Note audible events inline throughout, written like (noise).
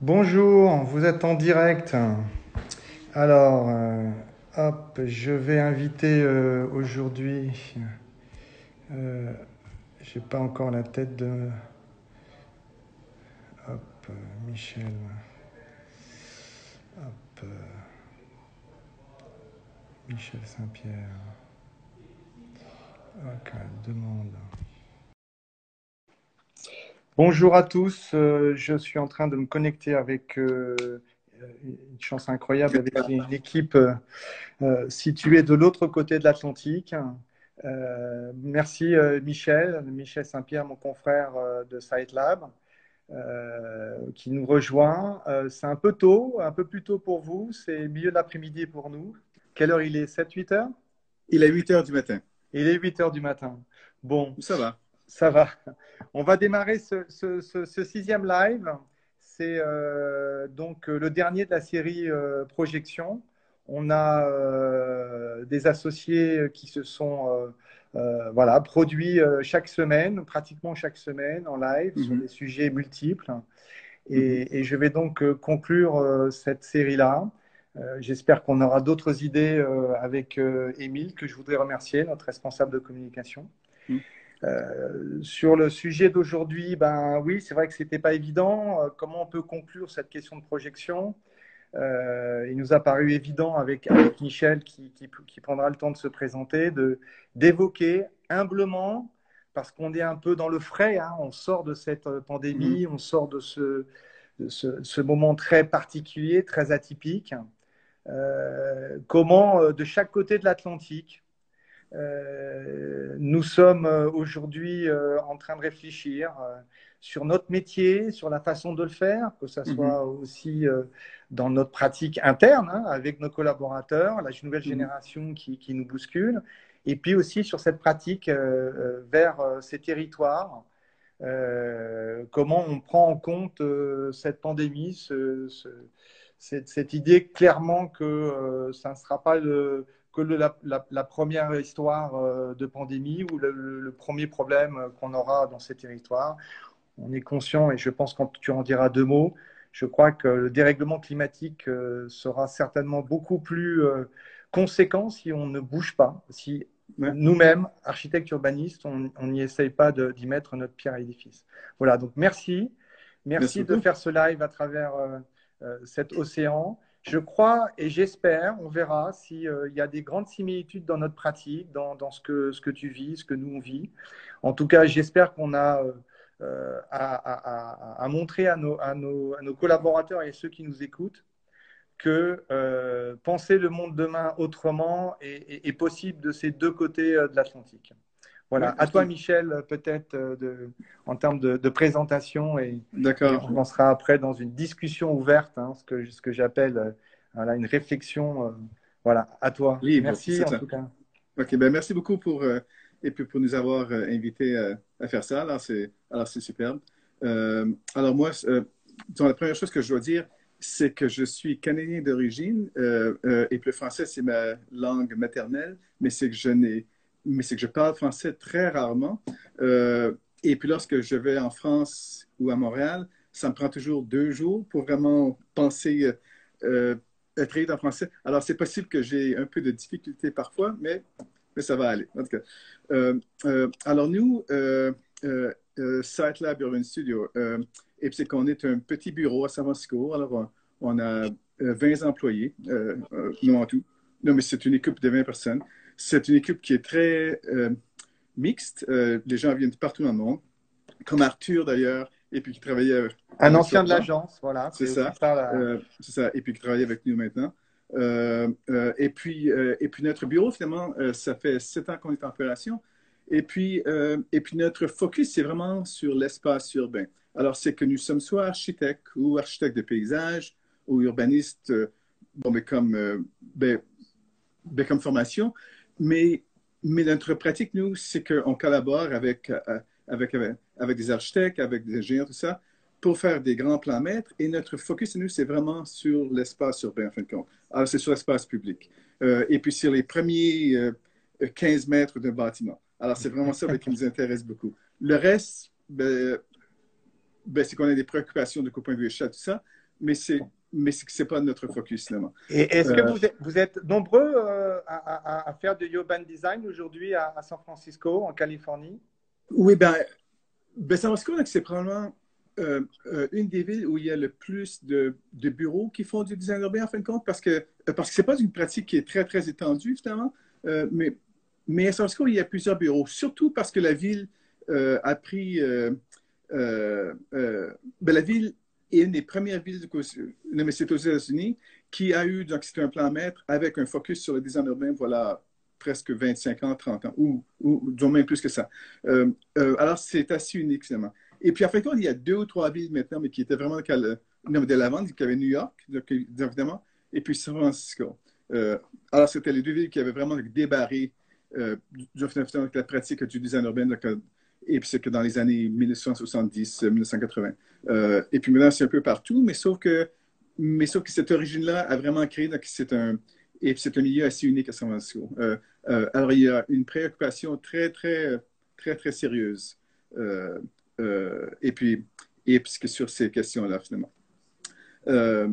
Bonjour, vous êtes en direct. Alors, euh, hop, je vais inviter euh, aujourd'hui. Euh, J'ai pas encore la tête de. Hop, Michel. Hop. euh, Michel Saint-Pierre. Ok, demande. Bonjour à tous, euh, je suis en train de me connecter avec euh, une chance incroyable avec une équipe euh, euh, située de l'autre côté de l'Atlantique. Euh, merci euh, Michel, Michel Saint-Pierre, mon confrère euh, de SiteLab, euh, qui nous rejoint. Euh, c'est un peu tôt, un peu plus tôt pour vous, c'est milieu de l'après-midi pour nous. Quelle heure il est? 7-8 heures? Il est 8 heures du matin. Il est 8 heures du matin. Bon, Ça va. Ça va. On va démarrer ce, ce- ce- ce sixième live. C'est euh, donc euh, le dernier de la série euh, Projection. On a euh, des associés qui se sont voilà, produits chaque semaine, pratiquement chaque semaine en live sur Mhm. des sujets multiples. Et, et je vais donc conclure cette série-là. J'espère qu'on aura d'autres idées avec Émile, que je voudrais remercier, notre responsable de communication. Mhm. Euh, sur le sujet d'aujourd'hui, ben oui, c'est vrai que c'était pas évident. Euh, comment on peut conclure cette question de projection? Euh, il nous a paru évident avec, avec Michel, qui, qui, qui prendra le temps de se présenter, de d'évoquer humblement, parce qu'on est un peu dans le frais, hein, on sort de cette pandémie, on sort de ce, de ce, ce moment très particulier, très atypique. Comment, de chaque côté de l'Atlantique, euh, nous sommes euh, aujourd'hui euh, en train de réfléchir euh, sur notre métier, sur la façon de le faire, que ce soit aussi dans notre pratique interne hein, avec nos collaborateurs, la nouvelle Mhm. génération qui, qui nous bouscule, et puis aussi sur cette pratique vers ces territoires. Comment on prend en compte cette pandémie, ce- ce- cette, cette idée clairement que ça ne sera pas le, que le- la, la- la première histoire euh, de pandémie ou le, premier problème qu'on aura dans ces territoires. On est conscient, et je pense que tu en diras deux mots, je crois que le dérèglement climatique euh, sera certainement beaucoup plus euh, conséquent si on ne bouge pas, si Ouais. nous-mêmes, architectes urbanistes, on n'y essaye pas d'y mettre notre pierre à l'édifice. Voilà, donc merci. Merci Merci de beaucoup. faire ce live à travers euh, euh, cet océan. Je crois et j'espère, on verra s'il y a des grandes similitudes dans notre pratique, dans, ce, que, tu vis, ce que nous on vit. En tout cas, j'espère qu'on a euh, euh, à, à- à- à montrer à nos, à, à collaborateurs et ceux qui nous écoutent que euh, penser le monde demain autrement est, possible de ces deux côtés euh, de l'Atlantique. Voilà, Ouais, à toi. Michel, peut-être euh, de- en termes de, de présentation et, D'accord. on lancera après dans une discussion ouverte, hein, ce que, ce que j'appelle euh, voilà, une réflexion. euh, voilà, à toi. Libre, Merci en tout cas. OK, ben merci beaucoup pour, euh, et puis pour nous avoir euh, invités à faire ça. Alors, c'est, alors, c'est superbe. Alors, moi, la première chose que je dois dire, c'est que je suis canadien d'origine et puis le français, c'est ma langue maternelle, mais c'est que je n'ai, mais c'est que je parle français très rarement. Euh, et puis lorsque je vais en France ou à Montréal, ça me prend toujours deux jours pour vraiment penser, euh, être en français. Alors, c'est possible que j'ai un peu de difficulté parfois, mais, mais ça va aller. En tout cas. Euh, euh, alors, nous, euh, Site Lab Urban Studio, et puis c'est qu'on est un petit bureau à San Francisco. Alors, on, a euh, 20 employés, non en tout. Non, mais c'est une équipe de 20 personnes. C'est une équipe qui est très euh, mixte. Euh, les gens viennent de partout dans le monde, comme Arthur d'ailleurs, et puis qui travaillait avec Un ancien de l'agence, voilà. C'est ça. la- Euh, c'est ça, et puis qui travaille avec nous maintenant. Et, puis, et puis notre bureau, finalement, ça fait sept ans qu'on est en opération. Et puis, et puis notre focus, c'est vraiment sur l'espace urbain. Alors, c'est que nous sommes soit architectes ou architectes de paysage ou urbanistes, bon, mais comme, ben, ben, comme formation. Mais, mais notre pratique, nous, c'est qu'on collabore avec, euh, avec, avec, avec des architectes, avec des ingénieurs, tout ça, pour faire des grands plans maîtres. Et notre focus, nous, c'est vraiment sur l'espace urbain, en fin de compte. Alors, c'est sur l'espace public. Euh, et puis sur les premiers euh, 15 mètres d'un bâtiment. Alors, c'est vraiment ça qui nous intéresse beaucoup. Le reste, ben, ben, c'est qu'on a des préoccupations de de vue échelle, tout ça. mais c'est mais ce n'est pas notre focus finalement. Et est-ce que vous êtes, vous êtes nombreux à, à, faire du urban design aujourd'hui à, San Francisco, en Californie? Oui, ben, ben San Francisco, c'est probablement euh, euh, une des villes où il y a le plus de, de, bureaux qui font du design urbain, en fin de compte, parce que euh, parce que c'est pas une pratique qui est très, très étendue, finalement. mais, mais à San Francisco, il y a plusieurs bureaux, surtout parce que la ville a pris... ben, la ville est une des premières villes mais c'est aux États-Unis qui a eu, donc c'était un plan maître avec un focus sur le design urbain, voilà, presque 25 ans, 30 ans, ou, ou, même plus que ça. alors, c'est assez unique, finalement. Et puis, en fait, il y a deux ou trois villes maintenant, mais qui étaient vraiment de l'avant. Il y avait New York, évidemment, et puis San Francisco. Euh, alors, c'était les deux villes qui avaient vraiment débarré euh, la pratique du design urbain. Et puis, c'est que dans les années 1970-1980. Euh, et puis maintenant, c'est un peu partout, mais sauf que, mais sauf que cette origine-là a vraiment créé, donc c'est un, et c'est un milieu assez unique à San Francisco. Euh, alors, il y a une préoccupation très, très, très, très sérieuse euh, et puis, et puis sur ces questions-là, finalement. Euh,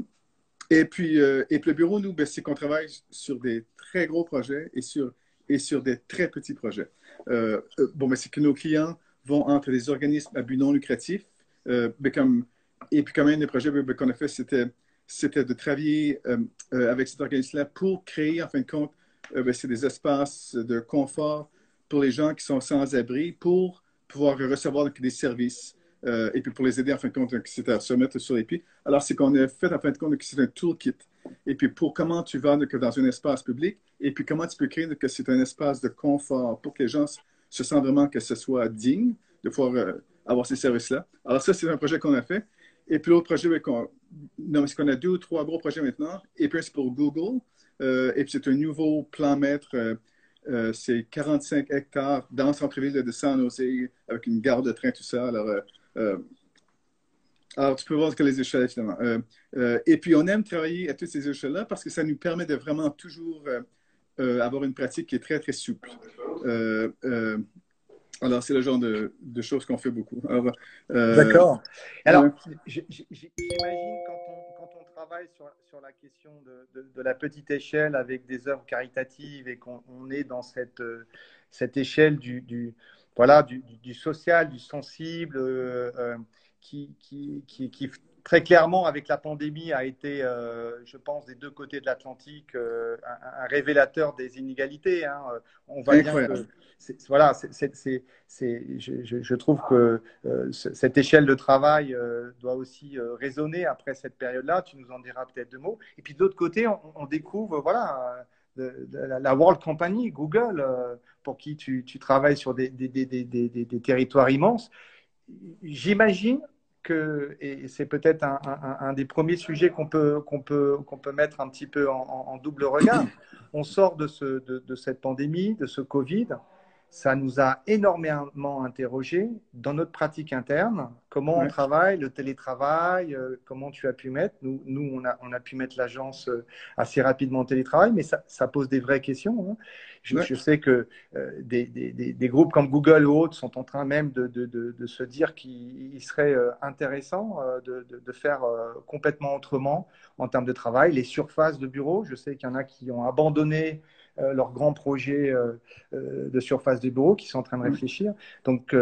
et, puis, euh, et puis, le bureau, nous, ben, c'est qu'on travaille sur des très gros projets et sur, et sur des très petits projets. bon, ben, c'est que nos clients vont entre des organismes à but non lucratif. Ben, comme, et puis, quand même, les projets ben, qu'on a fait, c'était, c'était de travailler avec cet organisme-là pour créer, en fin de compte, c'est des espaces de confort pour les gens qui sont sans abri, pour pouvoir recevoir des services euh, et puis pour les aider en fin de compte, c'est à se mettre sur les pieds. Alors, c'est qu'on a fait en fin de compte que c'est un toolkit. Et puis pour comment tu vas dans un espace public et puis comment tu peux créer que c'est un espace de confort pour que les gens se sentent vraiment que ce soit digne de pouvoir euh, avoir ces services-là. Alors ça, c'est un projet qu'on a fait. Et puis l'autre projet, qu'on qu'on a deux ou trois gros projets maintenant. Et puis c'est pour Google. Euh, et puis c'est un nouveau plan maître euh, c'est 45 hectares dans le centre-ville de San Jose, avec une gare de train, tout ça. Alors, alors tu peux voir que les échelles, finalement. et puis, on aime travailler à toutes ces échelles-là parce que ça nous permet de vraiment toujours avoir une pratique qui est très, très souple. alors, c'est le genre de, choses qu'on fait beaucoup. D'accord. Alors, j'imagine quand travaille sur, sur la question de, de, la petite échelle avec des œuvres caritatives et qu'on est dans cette, euh, cette échelle du, du voilà, du, du, social, du sensible, euh, euh, qui, qui, qui, qui, très clairement, avec la pandémie, a été, je pense, des deux côtés de l'Atlantique, un, révélateur des inégalités. Hein. On voit bien que voilà, je, trouve que euh, cette échelle de travail euh, doit aussi euh, résonner après cette période-là. Tu nous en diras peut-être deux mots. Et puis de l'autre côté, on, découvre voilà, la World Company, Google, pour qui tu, tu, travailles sur des, des, des, des territoires immenses. J'imagine et c'est peut-être un, des premiers sujets qu'on peut, qu'on peut, qu'on peut mettre un petit peu en, double regard, on sort de, ce, de cette pandémie, de ce Covid ça nous a énormément interrogé dans notre pratique interne, comment on travaille, le télétravail, euh, comment tu as pu mettre. Nous, nous on, a, on a pu mettre l'agence euh, assez rapidement en télétravail, mais ça, ça pose des vraies questions. Hein. Je, sais que euh, des, des, des, groupes comme Google ou autres sont en train même de, de, de, se dire qu'il serait intéressant de, faire complètement autrement en termes de travail. Les surfaces de bureaux, je sais qu'il y en a qui ont abandonné euh, leurs grands projets euh, euh, de surface de bureau qui sont en train de mm. réfléchir. Donc,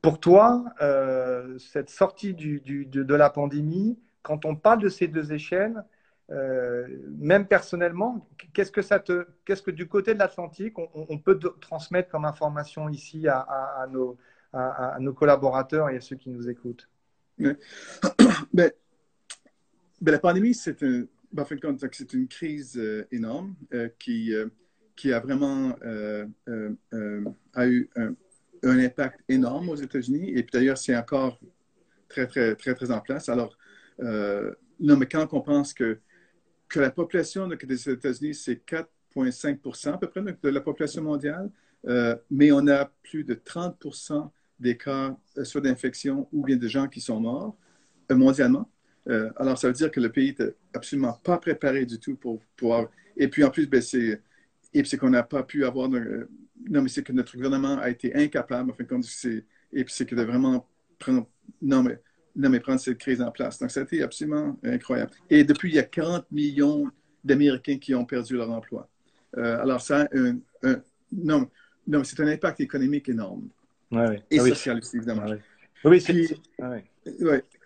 pour toi, cette sortie du, de, la pandémie, quand on parle de ces deux échelles, même personnellement, qu'est-ce que ça te, qu'est-ce que du côté de l'Atlantique, on, peut transmettre comme information ici à, à, nos, à, nos, collaborateurs et à ceux qui nous écoutent? (coughs) Ben, ben, La pandémie, c'est un, ben, c'est une crise euh, énorme euh, qui, euh, qui a vraiment a eu un, impact énorme aux États-Unis. Et puis d'ailleurs, c'est encore très, très, très, très en place. Alors, non, mais quand on pense que, que la population des États-Unis, c'est 4,5% à peu près de la population mondiale, mais on a plus de 30 des cas soit d'infection ou bien de gens qui sont morts mondialement. Euh, alors, ça veut dire que le pays n'était absolument pas préparé du tout pour pouvoir. Et puis, en plus, ben, c'est, qu'on n'a pas pu avoir. non, mais c'est que notre gouvernement a été incapable. Enfin, et puis, c'est que de vraiment prendre. Non, mais non, mais prendre cette crise en place. Donc, ça a été absolument incroyable. Et depuis, il y a 40 millions d'Américains qui ont perdu leur emploi. Euh, alors, ça a un, non, non c'est un impact économique énorme. Ouais, Et ah social aussi, évidemment. Oui, c'est.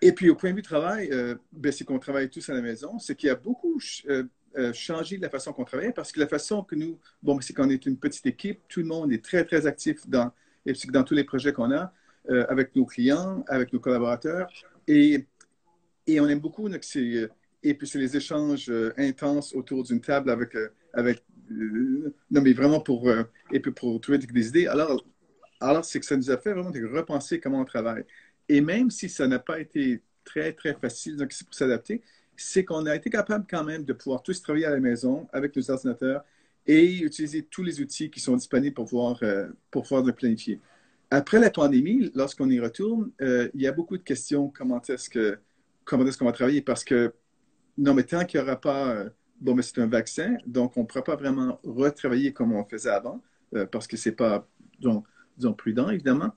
Et puis, au point de vue travail, euh, ben, c'est qu'on travaille tous à la maison. C'est qu'il y a beaucoup euh, changé de la façon qu'on travaille parce que la façon que nous, bon, c'est qu'on est une petite équipe, tout le monde est très, très actif dans, dans tous les projets qu'on a. Euh, avec nos clients, avec nos collaborateurs. Et, et on aime beaucoup euh, et puis c'est les échanges euh, intenses autour d'une table avec, avec non mais vraiment pour, et puis pour trouver des idées. Alors, alors c'est que ça nous a fait vraiment repenser comment on travaille. Et même si ça n'a pas été très, très facile, donc c'est pour s'adapter, c'est qu'on a été capable quand même de pouvoir tous travailler à la maison avec nos ordinateurs et utiliser tous les outils qui sont disponibles pour pouvoir, pour pouvoir nous planifier. Après la pandémie, lorsqu'on y retourne, euh, il y a beaucoup de questions comment est-ce est-ce qu'on va travailler? Parce que non, mais tant qu'il n'y aura pas euh, bon, mais c'est un vaccin, donc on ne pourra pas vraiment retravailler comme on faisait avant euh, parce que c'est pas disons, prudent évidemment.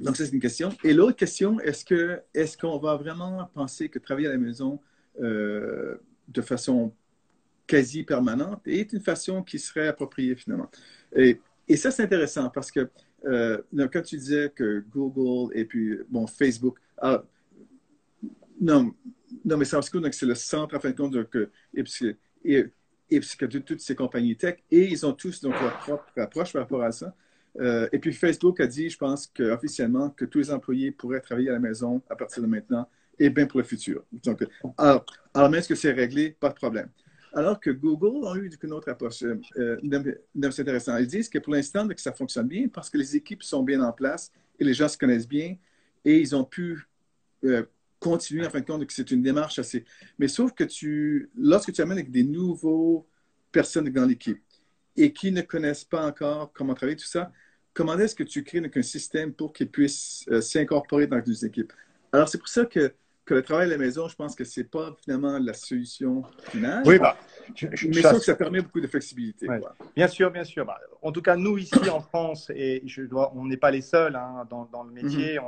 Donc ça c'est une question. Et l'autre question, est-ce que est-ce qu'on va vraiment penser que travailler à la maison de façon quasi permanente est une façon qui serait appropriée finalement? Et, ça, c'est intéressant parce que euh, quand tu disais que Google et puis bon, Facebook, ah, non, non, mais c'est le centre, en fin de compte, de, et, et, toutes ces compagnies tech, et ils ont tous donc, leur propre approche par rapport à ça. Euh, et puis Facebook a dit, je pense officiellement, que tous les employés pourraient travailler à la maison à partir de maintenant et bien pour le futur. Donc, alors, alors même que c'est réglé, pas de problème. Alors que Google a eu une autre approche. Euh, c'est intéressant. Ils disent que pour l'instant, que ça fonctionne bien parce que les équipes sont bien en place et les gens se connaissent bien et ils ont pu euh, continuer en fin de compte que c'est une démarche assez. Mais sauf que tu, lorsque tu amènes avec des nouveaux personnes dans l'équipe et qui ne connaissent pas encore comment travailler, tout ça, comment est-ce que tu crées un système pour qu'ils puissent euh, s'incorporer dans les équipes? Alors, c'est pour ça que que le travail à la maison, je pense que ce n'est pas finalement la solution finale. Oui, bah, mais ça, ça permet beaucoup de flexibilité. Bien sûr, bien sûr. Bah, en tout cas, nous ici en France, et je dois, on n'est pas les seuls hein, dans, dans, le métier, mhm.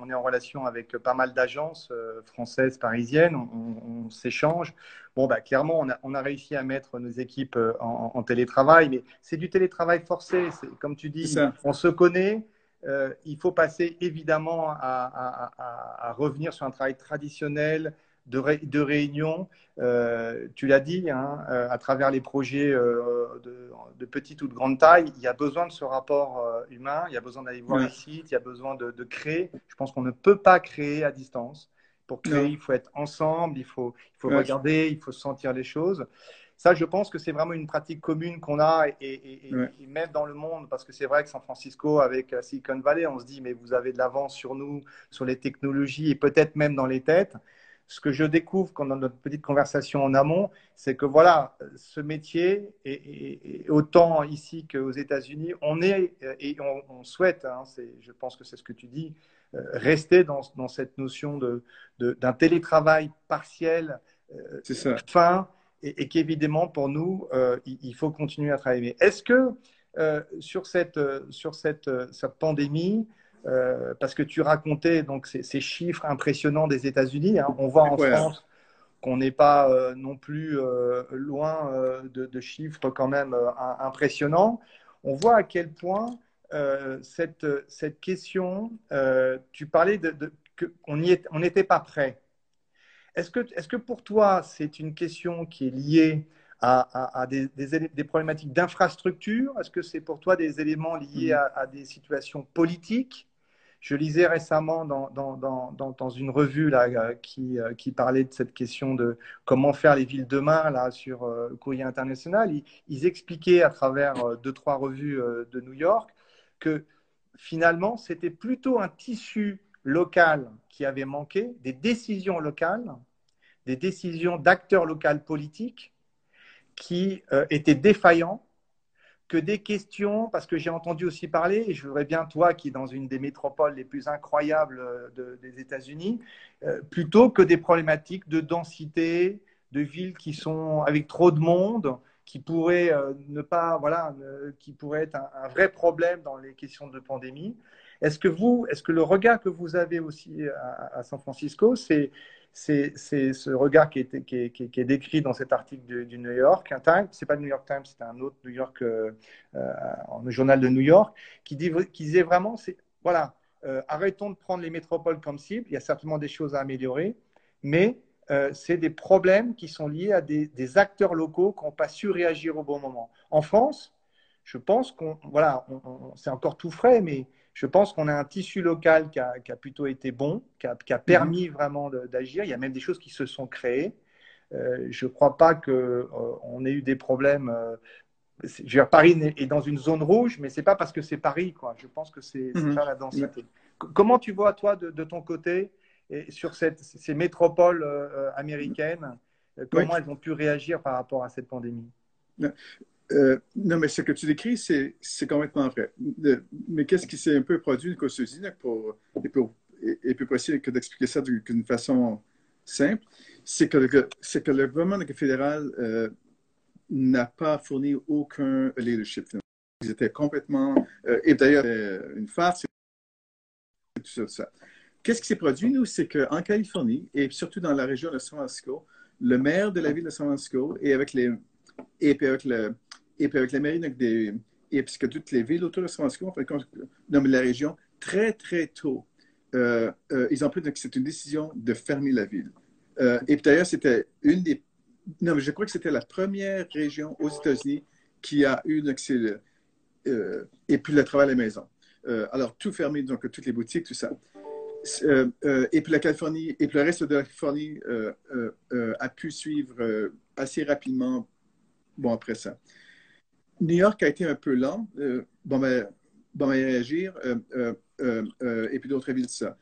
on, est en relation avec pas mal d'agences euh, françaises, parisiennes, on, s'échange. Bon, bah, clairement, on a, on a, réussi à mettre nos équipes euh, en, en télétravail, mais c'est du télétravail forcé. Comme tu dis, on se connaît. Euh, il faut passer évidemment à, revenir sur un travail traditionnel de, de réunion. Euh, tu l'as dit, hein, euh, à travers les projets de, petite ou de grande taille, il y a besoin de ce rapport humain, il y a besoin d'aller voir les sites, il y a besoin de, créer. Je pense qu'on ne peut pas créer à distance. Pour créer, il faut être ensemble, il faut, il faut regarder, il faut sentir les choses. Ça, je pense que c'est vraiment une pratique commune qu'on a et, même dans le monde, parce que c'est vrai que San Francisco, avec euh, Silicon Valley, on se dit, mais vous avez de l'avance sur nous, sur les technologies et peut-être même dans les têtes. Ce que je découvre quand dans notre petite conversation en amont, c'est que voilà, ce métier, et, autant ici qu'aux États-Unis, on est euh, et on, souhaite, hein, je pense que c'est ce que tu dis, euh, rester dans, dans cette notion d'un de, d'un télétravail partiel, fin, et, qu'évidemment, pour nous, euh, il, faut continuer à travailler. Est-ce que euh, sur cette, euh, sur cette, cette pandémie, parce que tu racontais donc ces, chiffres impressionnants des États-Unis, hein, on voit en France qu'on n'est pas non plus loin de, chiffres quand même impressionnants. On voit à quel point cette, cette question, tu parlais de, de qu'on n'était pas prêt. Est-ce que, est que, pour toi, c'est une question qui est liée à, des, des, problématiques d'infrastructure? Est-ce que c'est pour toi des éléments liés mm. à, des situations politiques? Je lisais récemment dans, dans, dans, dans, une revue là, euh, qui, euh, qui, parlait de cette question de comment faire les villes demain là, sur le euh, Courrier International. Ils, expliquaient à travers deux, trois revues de New York que finalement, c'était plutôt un tissu local qui avait manqué, des décisions locales, des décisions d'acteurs locaux politiques qui euh, étaient défaillants, que des questions, parce que j'ai entendu aussi parler, et je voudrais bien toi qui es dans une des métropoles les plus incroyables euh, des États-Unis, euh, plutôt que des problématiques de densité, de villes qui sont avec trop de monde, qui pourraient ne pas, voilà, qui pourraient être un, vrai problème dans les questions de pandémie. Est-ce que vous, est-ce que le regard que vous avez aussi à, San Francisco, c'est ce regard qui est, décrit dans cet article du, New York Times, c'est pas le New York Times, c'est un autre New York, euh, euh journal de New York, qui, dit, qui disait vraiment, voilà, euh, arrêtons de prendre les métropoles comme cible. Il y a certainement des choses à améliorer, mais c'est des problèmes qui sont liés à des, des acteurs locaux qui n'ont pas su réagir au bon moment. En France, je pense qu'on, voilà, c'est encore tout frais, mais je pense qu'on a un tissu local qui a, qui a plutôt été bon, qui a, qui a permis mhm. vraiment d'agir. Il y a même des choses qui se sont créées. Euh, je ne crois pas qu'on euh, ait eu des problèmes. Euh, je veux dire, Paris est dans une zone rouge, mais ce n'est pas parce que c'est Paris. Quoi. Je pense que c'est mm ça la densité. Comment tu vois, toi, de, de ton côté, et sur cette, ces métropoles américaines, comment elles ont pu réagir par rapport à cette pandémie? Euh, non, mais ce que tu décris, c'est, complètement vrai. mais qu'est-ce qui s'est un peu produit souci pour, et, pour, et, plus possible que d'expliquer ça d'une façon simple, c'est que, que le gouvernement fédéral euh, n'a pas fourni aucun leadership. Ils étaient complètement, euh, et d'ailleurs, une farce, ça. Qu'est-ce qui s'est produit, nous, c'est qu'en Californie, et surtout dans la région de San Francisco, le maire de la ville de San Francisco, et avec les, et puis avec le, et puis avec la mairie, donc des, et puisque toutes les villes autour de San Francisco, en fait, non, mais la région, très, très tôt, euh, euh, ils ont pris que c'est une décision de fermer la ville. Euh, et d'ailleurs, c'était une des. Non, mais je crois que c'était la première région aux États-Unis qui a eu accès. et puis le travail à la maison. alors, tout fermé, donc toutes les boutiques, tout ça. et puis la Californie, et puis le reste de la Californie a pu suivre assez rapidement, bon, après ça. New York a été un peu lent. Euh, bon, ben, bon, ben, réagir. Euh, euh, et puis d'autres villes, ça.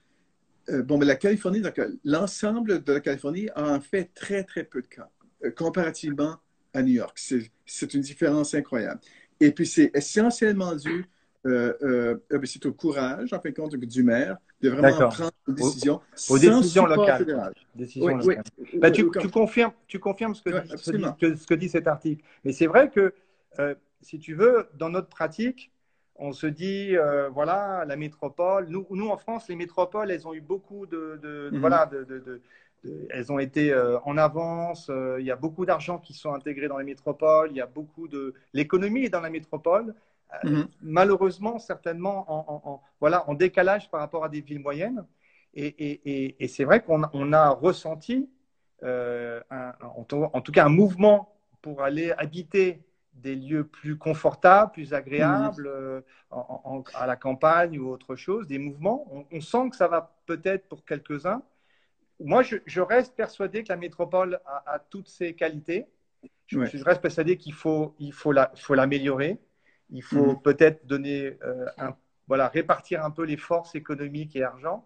bon, mais la Californie, l'ensemble de la Californie a en fait très, très peu de cas comparativement à New York. C'est une différence incroyable. Et puis, c'est essentiellement dû ben, c'est au courage, en fin de compte, du maire de vraiment prendre une décision aux, décisions locales. Décision oui, ben, tu, tu, confirmes, tu confirmes ce que, dit, ce, que, dit, cet article. Mais c'est vrai que si tu veux, dans notre pratique, on se dit, euh, voilà, la métropole, nous, nous, en France, les métropoles, elles ont eu beaucoup de, mhm. voilà, de, elles ont été euh, en avance, euh, il y a beaucoup d'argent qui sont intégrés dans les métropoles, il y a beaucoup de... L'économie est dans la métropole, mhm. malheureusement, certainement, en, voilà, en décalage par rapport à des villes moyennes. Et, et, c'est vrai qu'on on a ressenti, un, en, tout cas, un mouvement pour aller habiter des lieux plus confortables, plus agréables, euh, à la campagne ou autre chose, des mouvements. On, sent que ça va peut-être pour quelques-uns. Moi, je, reste persuadé que la métropole a, toutes ses qualités. Je, reste persuadé qu'il faut, il faut, la, faut l'améliorer. Il faut mhm. peut-être donner, euh, un, voilà, répartir un peu les forces économiques et argent.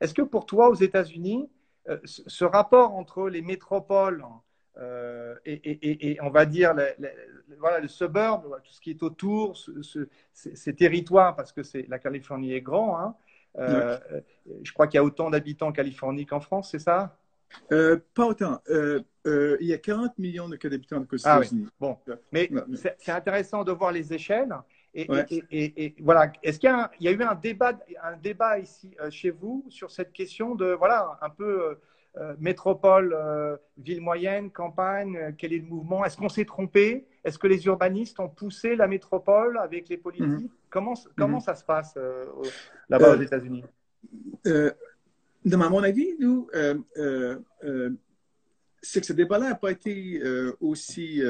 Est-ce que pour toi, aux États-Unis, euh, ce rapport entre les métropoles euh, et, on va dire voilà, le suburb, tout ce qui est autour, ces territoires, parce que la Californie est grand. Hein. Euh, je crois qu'il y a autant d'habitants en Californie qu'en France, c'est ça? Euh, Pas autant. il y a 40 millions d'habitants aux ah États-Unis. Bon, mais c'est intéressant de voir les échelles. Et, voilà, est-ce qu'il y, y, a eu un débat, un débat ici chez vous sur cette question de voilà un peu métropole, euh, ville moyenne, campagne, euh, quel est le mouvement? Est-ce qu'on s'est trompé? Est-ce que les urbanistes ont poussé la métropole avec les politiques? Mhm. Comment, comment mhm. ça se passe là-bas aux États-Unis? À mon avis, nous, c'est que ce débat-là n'a pas été aussi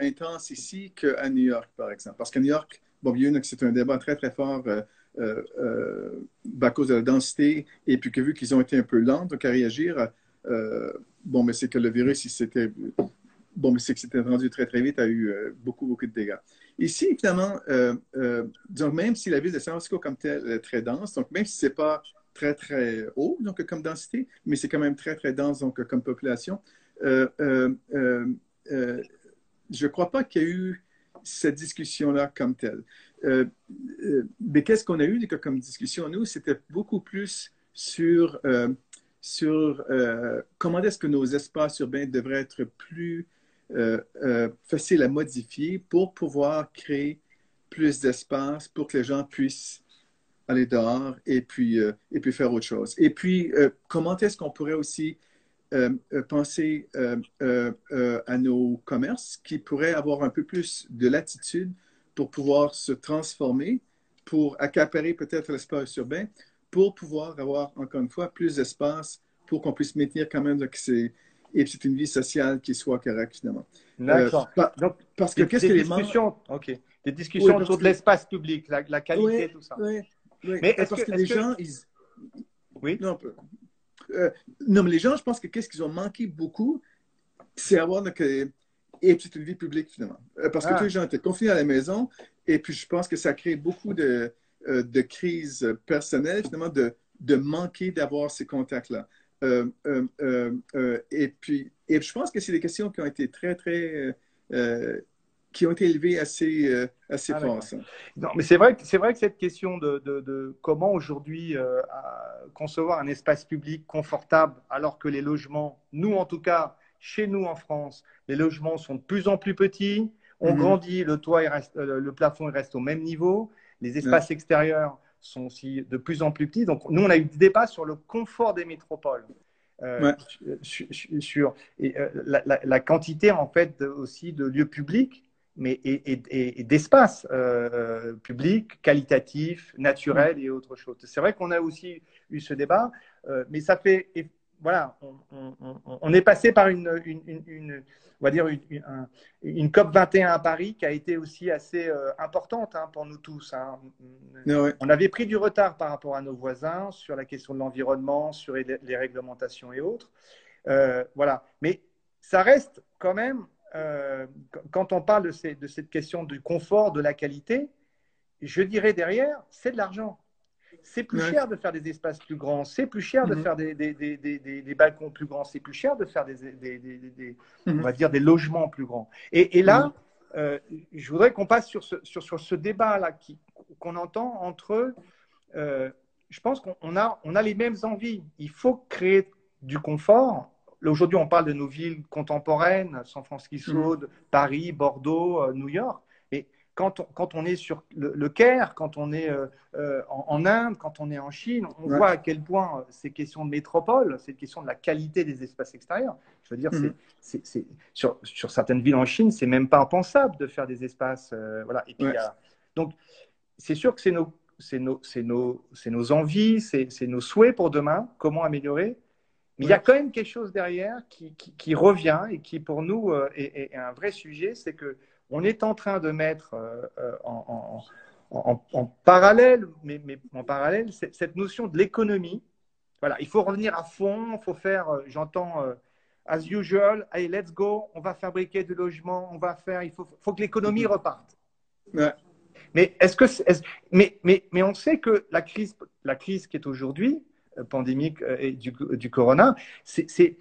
intense ici qu'à New York, par exemple. Parce qu'à New York, bon, c'est un débat très, très fort euh, euh, à cause de la densité, et puis que vu qu'ils ont été un peu lents donc à réagir, euh, bon, mais c'est que le virus, il s'était bon, mais c'est que c'était rendu très, très vite, a eu beaucoup, beaucoup de dégâts. Ici, évidemment, donc même si la ville de San Francisco comme telle est très dense, donc même si c'est pas très, très haut, donc comme densité, mais c'est quand même très, très dense, donc comme population, je ne crois pas qu'il y ait eu cette discussion-là comme telle. Euh, euh, mais qu'est-ce qu'on a eu comme discussion, nous? C'était beaucoup plus sur, euh, sur comment est-ce que nos espaces urbains devraient être plus faciles à modifier pour pouvoir créer plus d'espace pour que les gens puissent aller dehors et puis, et puis faire autre chose. Et puis, comment est-ce qu'on pourrait aussi penser à nos commerces qui pourraient avoir un peu plus de latitude pour pouvoir se transformer, pour accaparer peut-être l'espace urbain, pour pouvoir avoir, encore une fois, plus d'espace pour qu'on puisse maintenir quand même que c'est et c'est une vie sociale qui soit correcte finalement. D'accord. Donc, parce que qu'est-ce que les discussions, ok, des discussions autour de l'espace public, la, qualité, tout ça. Oui, oui. Mais parce que, les gens, ils... oui. Non, euh, non, mais les gens, je pense que qu'est-ce qu'ils ont manqué beaucoup, c'est avoir donc, et c'est une vie publique finalement, euh, parce que ah. tous les gens étaient confinés à la maison, et puis je pense que ça crée beaucoup de, euh, de crises personnelles finalement de, de manquer d'avoir ces contacts-là. Euh, euh, euh, et puis, et je pense que c'est des questions qui ont été très, très, qui ont été élevées assez, assez ah, fort. Non, mais c'est vrai, c'est vrai que cette question de, de, comment aujourd'hui concevoir un espace public confortable alors que les logements, nous en tout cas, chez nous en France, les logements sont de plus en plus petits, on mhm. grandit, le toit il reste, le plafond il reste au même niveau, les espaces extérieurs sont aussi de plus en plus petits. Donc, nous, on a eu des débats sur le confort des métropoles. Euh, sur, et, euh, la, quantité en fait aussi de lieux publics mais et, d'espaces euh, publics qualitatifs naturels et autres choses c'est vrai qu'on a aussi eu ce débat mais ça fait voilà, on, est passé par une, on va dire une, COP 21 à Paris qui a été aussi assez euh, importante hein, pour nous tous. Hein. On avait pris du retard par rapport à nos voisins sur la question de l'environnement, sur les, réglementations et autres. Euh, voilà, mais ça reste quand même, euh, quand on parle de, de cette question du confort, de la qualité, je dirais derrière, c'est de l'argent. C'est plus cher de faire des espaces plus grands, c'est plus cher de mhm. faire des, des, des, des, balcons plus grands, c'est plus cher de faire des, on mhm. va dire des logements plus grands. Et, et là, mhm. euh, je voudrais qu'on passe sur ce, sur, sur ce débat-là qu'on entend entre. Euh, je pense qu'on a, on a les mêmes envies. Il faut créer du confort. Aujourd'hui, on parle de nos villes contemporaines, San Francisco, Paris, Bordeaux, euh, New York quand on, est sur le, Caire, quand on est euh, euh, en, Inde, quand on est en Chine, on voit à quel point euh, ces questions de métropole, ces questions de la qualité des espaces extérieurs, je veux dire, c'est, mhm. sur, certaines villes en Chine, c'est même pas impensable de faire des espaces. voilà. Et puis, donc, c'est sûr que c'est nos, nos, nos, nos envies, c'est, nos souhaits pour demain, comment améliorer. Mais il y a quand même quelque chose derrière qui, revient et qui, pour nous, est un vrai sujet, c'est que on est en train de mettre euh, euh, en, parallèle, mais, en parallèle, cette notion de l'économie. Voilà, il faut revenir à fond, il faut faire, euh, j'entends, as usual, allez, let's go, on va fabriquer du logement, on va faire, il faut, faut que l'économie mm-hmm. reparte. Mais est-ce que, mais, mais, mais on sait que la crise, la crise qui est aujourd'hui, pandémique et du, du corona, c'est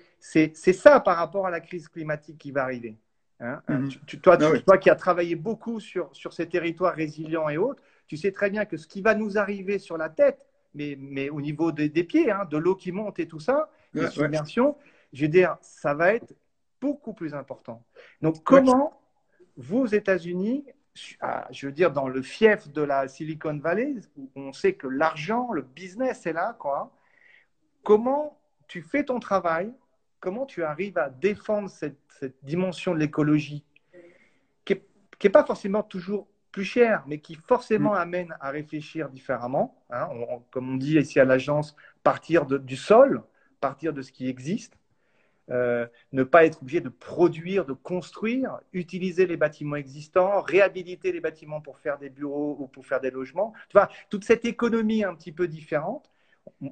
ça par rapport à la crise climatique qui va arriver. Hein, hein, mhm. toi, ah toi, qui as travaillé beaucoup sur, sur ces territoires résilients et autres, tu sais très bien que ce qui va nous arriver sur la tête, mais, mais au niveau des, pieds, hein, de l'eau qui monte et tout ça, les submersions, je veux dire, ça va être beaucoup plus important. Donc, comment vous, aux États-Unis, ah, je veux dire, dans le fief de la Silicon Valley, où on sait que l'argent, le business est là, quoi, comment tu fais ton travail comment tu arrives à défendre cette, dimension de l'écologie qui n'est pas forcément toujours plus chère, mais qui forcément mm. amène à réfléchir différemment. Hein. comme on dit ici à l'agence, partir du sol, partir de ce qui existe. Euh, ne pas être obligé de produire, de construire, utiliser les bâtiments existants, réhabiliter les bâtiments pour faire des bureaux ou pour faire des logements. Tu vois, toute cette économie un petit peu différente.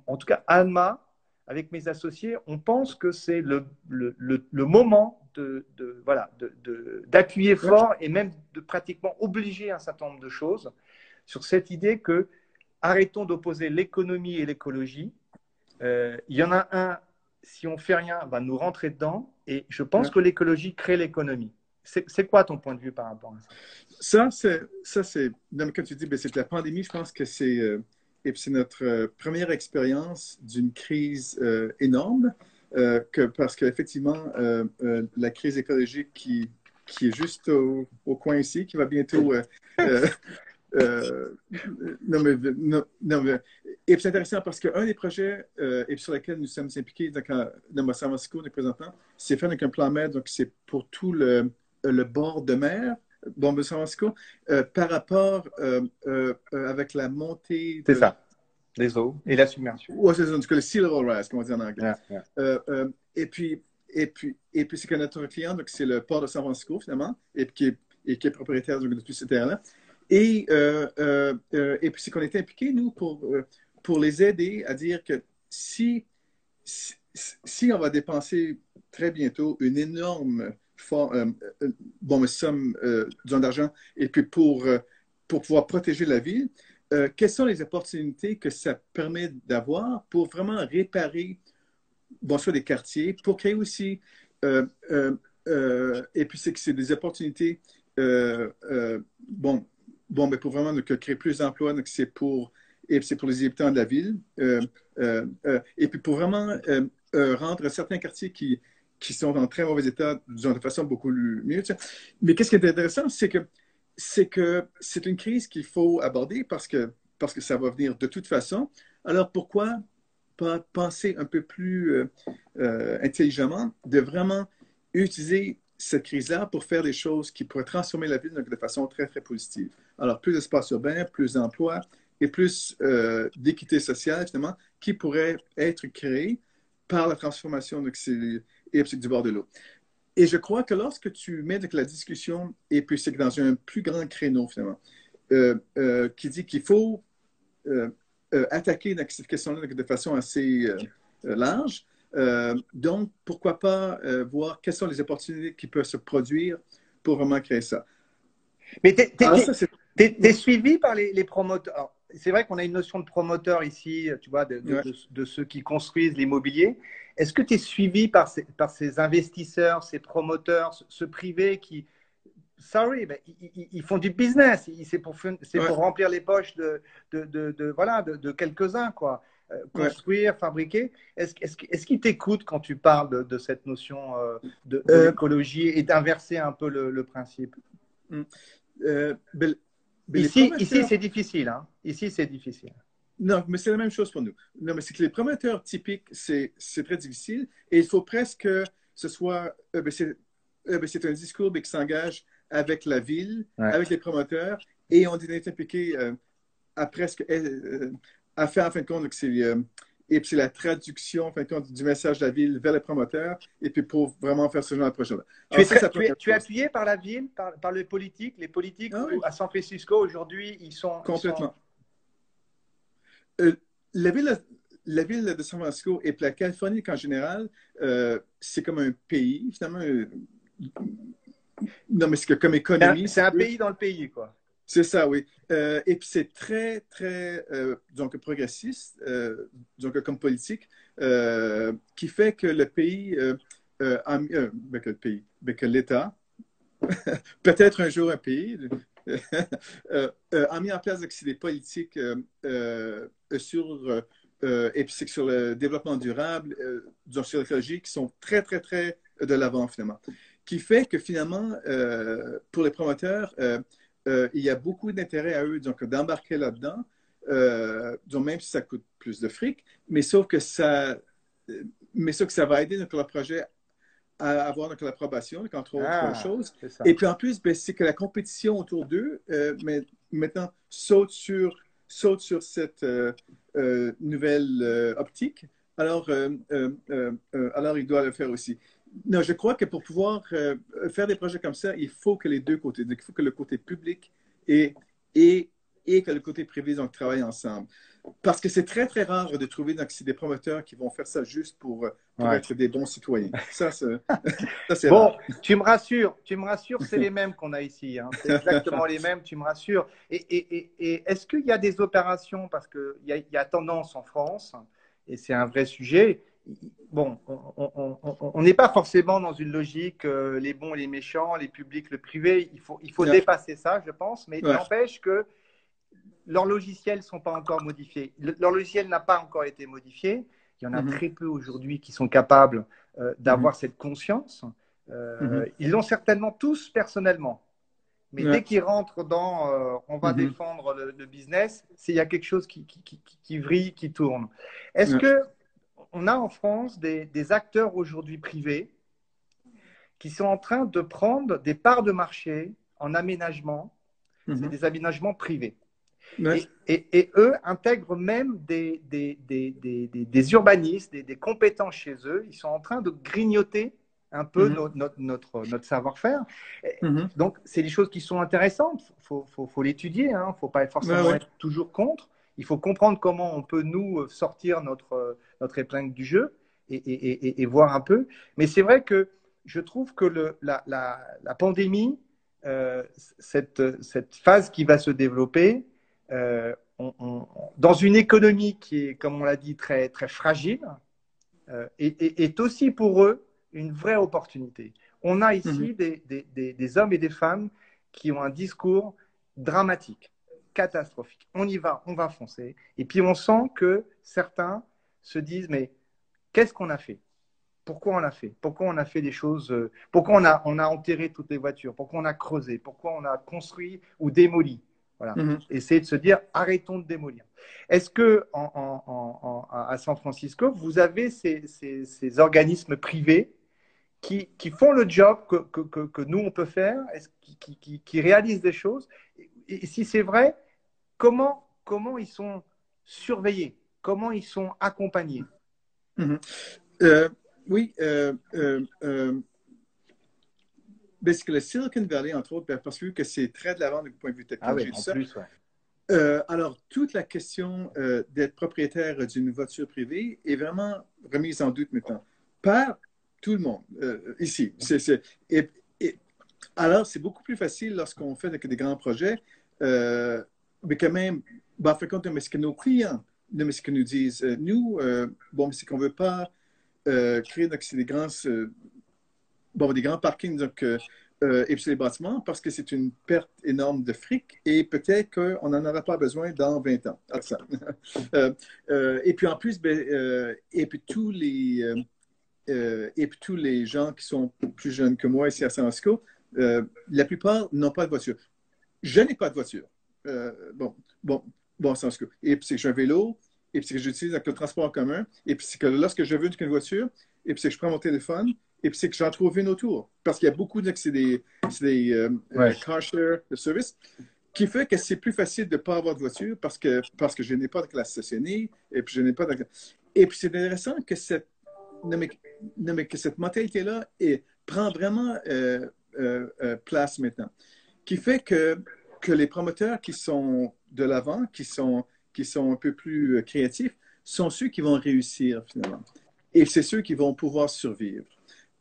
En tout cas, Alma avec mes associés, on pense que c'est le, le, le, moment de, de voilà, d'appuyer fort et même de pratiquement obliger un certain nombre de choses sur cette idée que arrêtons d'opposer l'économie et l'écologie. Euh, il y en a un, si on fait rien, va nous rentrer dedans. Et je pense que l'écologie crée l'économie. C'est quoi ton point de vue par rapport à ça? Ça, c'est, comme tu dis, ben, c'est la pandémie, je pense que c'est, euh, et c'est notre euh, première expérience d'une crise euh, énorme, euh, que, parce qu'effectivement, la crise écologique qui, est juste au, coin ici, qui va bientôt non, mais, non, mais, et c'est intéressant parce qu'un des projets et sur lesquels nous sommes impliqués dans, dans San Francisco présentement, c'est fait avec un plan mer, donc c'est pour tout le bord de mer bon, San Francisco, par rapport avec la montée. C'est ça les eaux et la submersion. Oui, c'est ça, le sea level rise, comme on dit en anglais. et puis, et puis, et puis c'est que notre client, donc c'est le port de San Francisco, finalement, et qui est, et qui est propriétaire de tous ces terrains-là. Et, euh, euh, euh, et puis c'est qu'on était impliqués, nous, pour, pour les aider à dire que si, si, on va dépenser très bientôt une énorme bon, somme d'argent, et puis pour, pour pouvoir protéger la ville, quelles sont les opportunités que ça permet d'avoir pour vraiment réparer bon, soit des quartiers, pour créer aussi, euh, euh, euh, et puis c'est que c'est des opportunités, bon, bon, mais pour vraiment créer plus d'emplois, donc c'est pour, pour les habitants de la ville, et puis pour vraiment rendre certains quartiers qui, qui sont en très mauvais état, disons, de façon beaucoup mieux. Mais qu'est-ce qui est intéressant, c'est que c'est que c'est une crise qu'il faut aborder parce que, parce que ça va venir de toute façon. Alors pourquoi penser un peu plus euh, euh, intelligemment, de vraiment utiliser cette crise-là pour faire des choses qui pourraient transformer la ville de façon très, très positive? Alors, plus d'espace urbain, plus d'emplois et plus euh, d'équité sociale, finalement, qui pourrait être créée par la transformation de du bord de l'eau. Et je crois que lorsque tu mets la discussion, et puis c'est dans un plus grand créneau, finalement, qui dit qu'il faut euh, attaquer cette question-là de façon assez euh, euh, large. donc, pourquoi pas voir quelles sont les opportunités qui peuvent se produire pour vraiment créer ça. Mais tu es, suivi par les, promoteurs? C'est vrai qu'on a une notion de promoteur ici, tu vois, de, de, ceux qui construisent l'immobilier. Est-ce que tu es suivi par ces, par ces investisseurs, ces promoteurs, ce privé qui, sorry, mais ils, font du business. C'est pour, pour, remplir les poches de, de, de, voilà, de, quelques-uns, quoi. Euh, construire, fabriquer. Est-ce est qu'ils t'écoutent quand tu parles de, cette notion euh, de, et d'inverser un peu le, principe? Ici, ici c'est difficile. Hein. Ici, c'est difficile. Non, mais c'est la même chose pour nous. Non, mais c'est que les promoteurs typiques, c'est très difficile et il faut presque que ce soit. Ben, ben, c'est un discours qui s'engage avec la ville, avec les promoteurs, et on est impliqué euh, à presque, euh, à faire en fin de compte, c'est euh, et puis la traduction en fin de compte, du message de la ville vers les promoteurs, et puis pour vraiment faire ce genre de projet-là. Tu, es, tu, es, appuyé par la ville, par, par les politiques Les politiques ah à San Francisco, aujourd'hui, ils sont... Complètement. La ville la ville de San Francisco et la Californie en général, c'est comme un pays, finalement, non, mais c'est que comme économie. C'est un, pays dans le pays, quoi. C'est ça, oui. Euh, et puis c'est très, très, euh, donc progressiste, euh, donc comme politique, euh, qui fait que le pays, ben que le pays, ben que l'État, (laughs) peut-être un jour un pays, a mis en place des politiques sur, et puis sur le développement durable, sur l'écologie, qui sont très, très, très de l'avant finalement. Qui fait que finalement, euh, pour les promoteurs, euh, euh, il y a beaucoup d'intérêt à eux d'embarquer là-dedans, même si ça coûte plus de fric, mais sauf que ça, mais sauf que ça va aider notre projet à avoir l'approbation, entre autres ah, choses. Et puis en plus, ben, c'est que la compétition autour d'eux, mais, maintenant, saute sur, saute sur cette nouvelle optique. Alors, alors, il doit le faire aussi. Non, je crois que pour pouvoir euh, faire des projets comme ça, il faut que les deux côtés, il faut que le côté public et, et, et que le côté privé donc, travaillent ensemble. Parce que c'est très, très rare de trouver donc, des promoteurs qui vont faire ça juste pour, pour être des bons citoyens. Ça, c'est (laughs) Bon, tu me rassures, tu me rassures, c'est les mêmes qu'on a ici. Hein. C'est exactement les mêmes, tu me rassures. Et, et, et est-ce qu'il y a des opérations, parce qu'il y, a, y a tendance en France, et c'est un vrai sujet, bon, on n'est pas forcément dans une logique euh, les bons et les méchants, les publics, le privé. Il faut, il faut dépasser ça, je pense, mais il n'empêche que leurs logiciels ne sont pas encore modifiés. leur logiciel n'a pas encore été modifié. Il y en a mhm. très peu aujourd'hui qui sont capables euh, d'avoir mhm. cette conscience. Euh, mhm. Ils l'ont certainement tous personnellement, Mais dès qu'ils rentrent dans euh, on va défendre le, le business, il y a quelque chose qui, qui, qui, qui vrille, qui tourne. Est-ce que on a en France des, des acteurs aujourd'hui privés qui sont en train de prendre des parts de marché en aménagement, c'est des aménagements privés. Ouais. Et, et- et eux intègrent même des, des, des, des, des- urbanistes, des, des compétences chez eux. Ils sont en train de grignoter un peu Mhm. no- notre, notre, notre savoir-faire. Mhm. Donc, c'est des choses qui sont intéressantes. Il faut, faut, faut l'étudier. Il ne faut pas forcément Ouais, ouais. être toujours contre. Il faut comprendre comment on peut, nous, sortir notre, notre épingle du jeu et, et, et, et voir un peu. Mais c'est vrai que je trouve que le, la, la, la pandémie, euh, cette, cette phase qui va se développer, euh, on- on- dans une économie qui est, comme on l'a dit, très, très fragile, euh, est, est- est aussi pour eux une vraie opportunité. On a ici Mhm. des, des- des- des hommes et des femmes qui ont un discours dramatique, catastrophique. On y va, on va foncer. Et puis on sent que certains se disent, mais qu'est-ce qu'on a fait? Pourquoi on l'a fait? Pourquoi on a fait des choses euh, Pourquoi on a, on a enterré toutes les voitures? Pourquoi on a creusé? Pourquoi on a construit ou démoli? Voilà. Mhm. Essayer de se dire, arrêtons de démolir. Est-ce que en, en- en- en- à San Francisco, vous avez ces, ces- ces organismes privés qui, qui font le job que, que, que- que nous, on peut faire, qui, qui- qui- réalisent des choses? Et, si c'est vrai, comment, comment ils sont surveillés? Comment ils sont accompagnés? Euh, oui, euh, euh, euh, parce que le Silicon Valley, entre autres, ben, parce que c'est très de l'avant du point de vue Ah oui, technologique. en ça. plus, ouais. Euh, alors, toute la question euh, d'être propriétaire d'une voiture privée est vraiment remise en doute maintenant par tout le monde euh, ici. C'est- c'est- et- et- alors, c'est beaucoup plus facile lorsqu'on fait des, grands projets, mais quand même, ben, en fait, compte, mais ce que nos clients, mais ce que nous disent, nous, bon, c'est qu'on ne veut pas créer donc, c'est des grands, bon, des grands parkings donc, euh, euh, et puis sur les bâtiments parce que c'est une perte énorme de fric et peut-être qu'on n'en aura pas besoin dans 20 ans. (laughs) Euh, euh, et puis en plus, ben, et puis tous les et puis tous les gens qui sont plus jeunes que moi ici à San Francisco, la plupart n'ont pas de voiture. Je n'ai pas de voiture. Bon, bon, bon, San Francisco. Et puis c'est que j'ai un vélo, et puis c'est que j'utilise le transport en commun, et puis c'est que lorsque je veux une voiture, et puis c'est que je prends mon téléphone, et puis c'est que j'en trouve une autour. Parce qu'il y a beaucoup de c'est des, des euh, Ouais. euh, car share de service qui fait que c'est plus facile de ne pas avoir de voiture parce que, parce que je n'ai pas de classe stationnée et puis je n'ai pas de... Et puis c'est intéressant que cette, non, mais, non, mais que cette mentalité-là prend vraiment euh, euh, euh, place maintenant. Qui fait que, que les promoteurs qui sont de l'avant, qui sont, qui sont un peu plus créatifs, sont ceux qui vont réussir finalement. Et c'est ceux qui vont pouvoir survivre.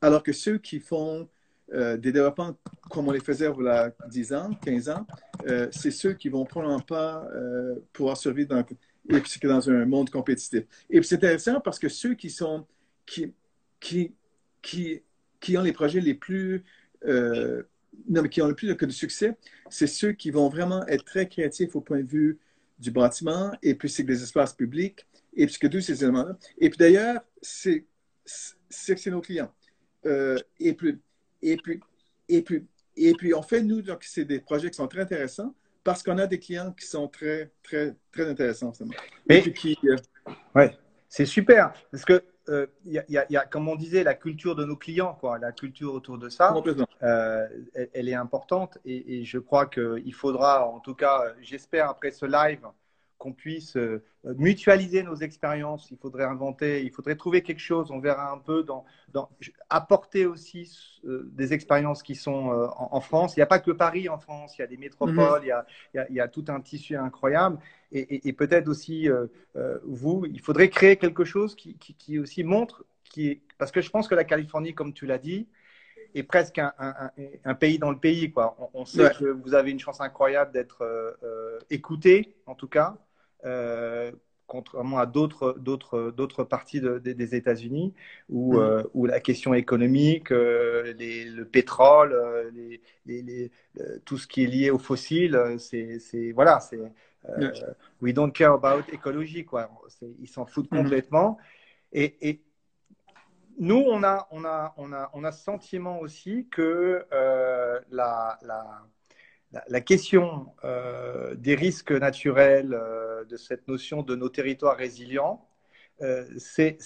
Alors que ceux qui font euh, des développements comme on les faisait voilà 10 ans, 15 ans, euh, c'est ceux qui vont probablement pas euh, pouvoir survivre dans, un monde compétitif. Et c'est intéressant parce que ceux qui ont les projets les plus euh, non, mais qui ont le plus de, succès, c'est ceux qui vont vraiment être très créatifs au point de vue du bâtiment et puis c'est des espaces publics et puis que tous ces éléments-là. Et puis d'ailleurs, c'est c'est nos clients. Euh, et puis et puis et puis et puis on fait nous c'est des projets qui sont très intéressants parce qu'on a des clients qui sont très très très intéressants. Mais- qui euh, Ouais, c'est super. Parce que, euh, il y a- y y comme on disait, la culture de nos clients, quoi, la culture autour de ça. euh, elle, elle est importante et, et je crois qu'il faudra, en tout cas, j'espère après ce live, qu'on puisse euh, mutualiser nos expériences. Il faudrait inventer, il faudrait trouver quelque chose. On verra un peu dans, dans apporter aussi euh, des expériences qui sont euh, en, en France. Il n'y a pas que Paris en France. Il y a des métropoles. il, y a, il, y a, il y a tout un tissu incroyable. Et, et, et peut-être aussi euh, vous, il faudrait créer quelque chose qui, qui, qui aussi montre, qui est, parce que je pense que la Californie, comme tu l'as dit, est presque un, un, un, pays dans le pays. Quoi. On, on sait Ouais. que vous avez une chance incroyable d'être euh, euh, écouté, en tout cas, euh, contrairement à d'autres, d'autres, d'autres parties de- de- des États-Unis, où, euh, où la question économique, les- le pétrole, les, les- les- tout ce qui est lié aux fossiles, c'est, c'est voilà, c'est we don't care about écologie, quoi. C'est- ils s'en foutent Mhm. complètement. Et, et nous, on a, on a, on a, on a ce sentiment aussi que euh, la, la, la, question des risques naturels, de cette notion de nos territoires résilients, c'est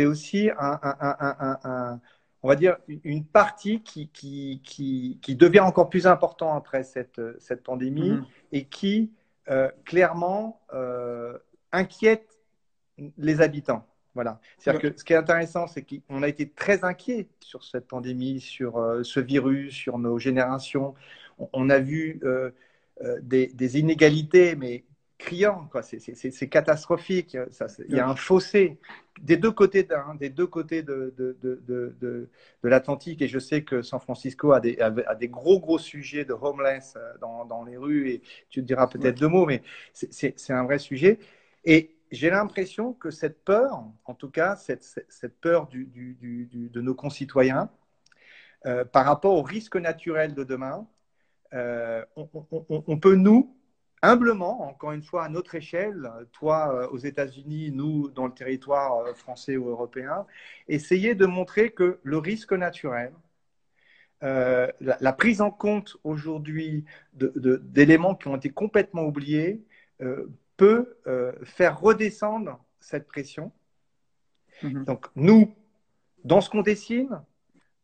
aussi un, on va dire, une partie qui, qui, qui, devient encore plus important après cette, cette pandémie mm-hmm. et qui, clairement, inquiète les habitants. Voilà. C'est-à-dire que ce qui est intéressant, c'est qu'on a été très inquiet sur cette pandémie, sur euh, ce virus, sur nos générations. On, a vu euh, euh, des, inégalités, mais criantes. C'est catastrophique. il y a un fossé des deux côtés, des deux côtés de, de, de, de l'Atlantique. Et je sais que San Francisco a des, a des, gros, gros sujets de homeless dans, dans les rues. Et tu te diras peut-être deux mots, mais c'est un vrai sujet. Et j'ai l'impression que cette peur, en tout cas, cette, peur de nos concitoyens, euh, par rapport au risque naturel de demain, euh, on, peut, nous, humblement, encore une fois, à notre échelle, toi euh, aux États-Unis, nous dans le territoire français ou européen, essayer de montrer que le risque naturel, la, prise en compte aujourd'hui d'éléments qui ont été complètement oubliés, peut euh, faire redescendre cette pression. Mhm. Donc, nous, dans ce qu'on dessine,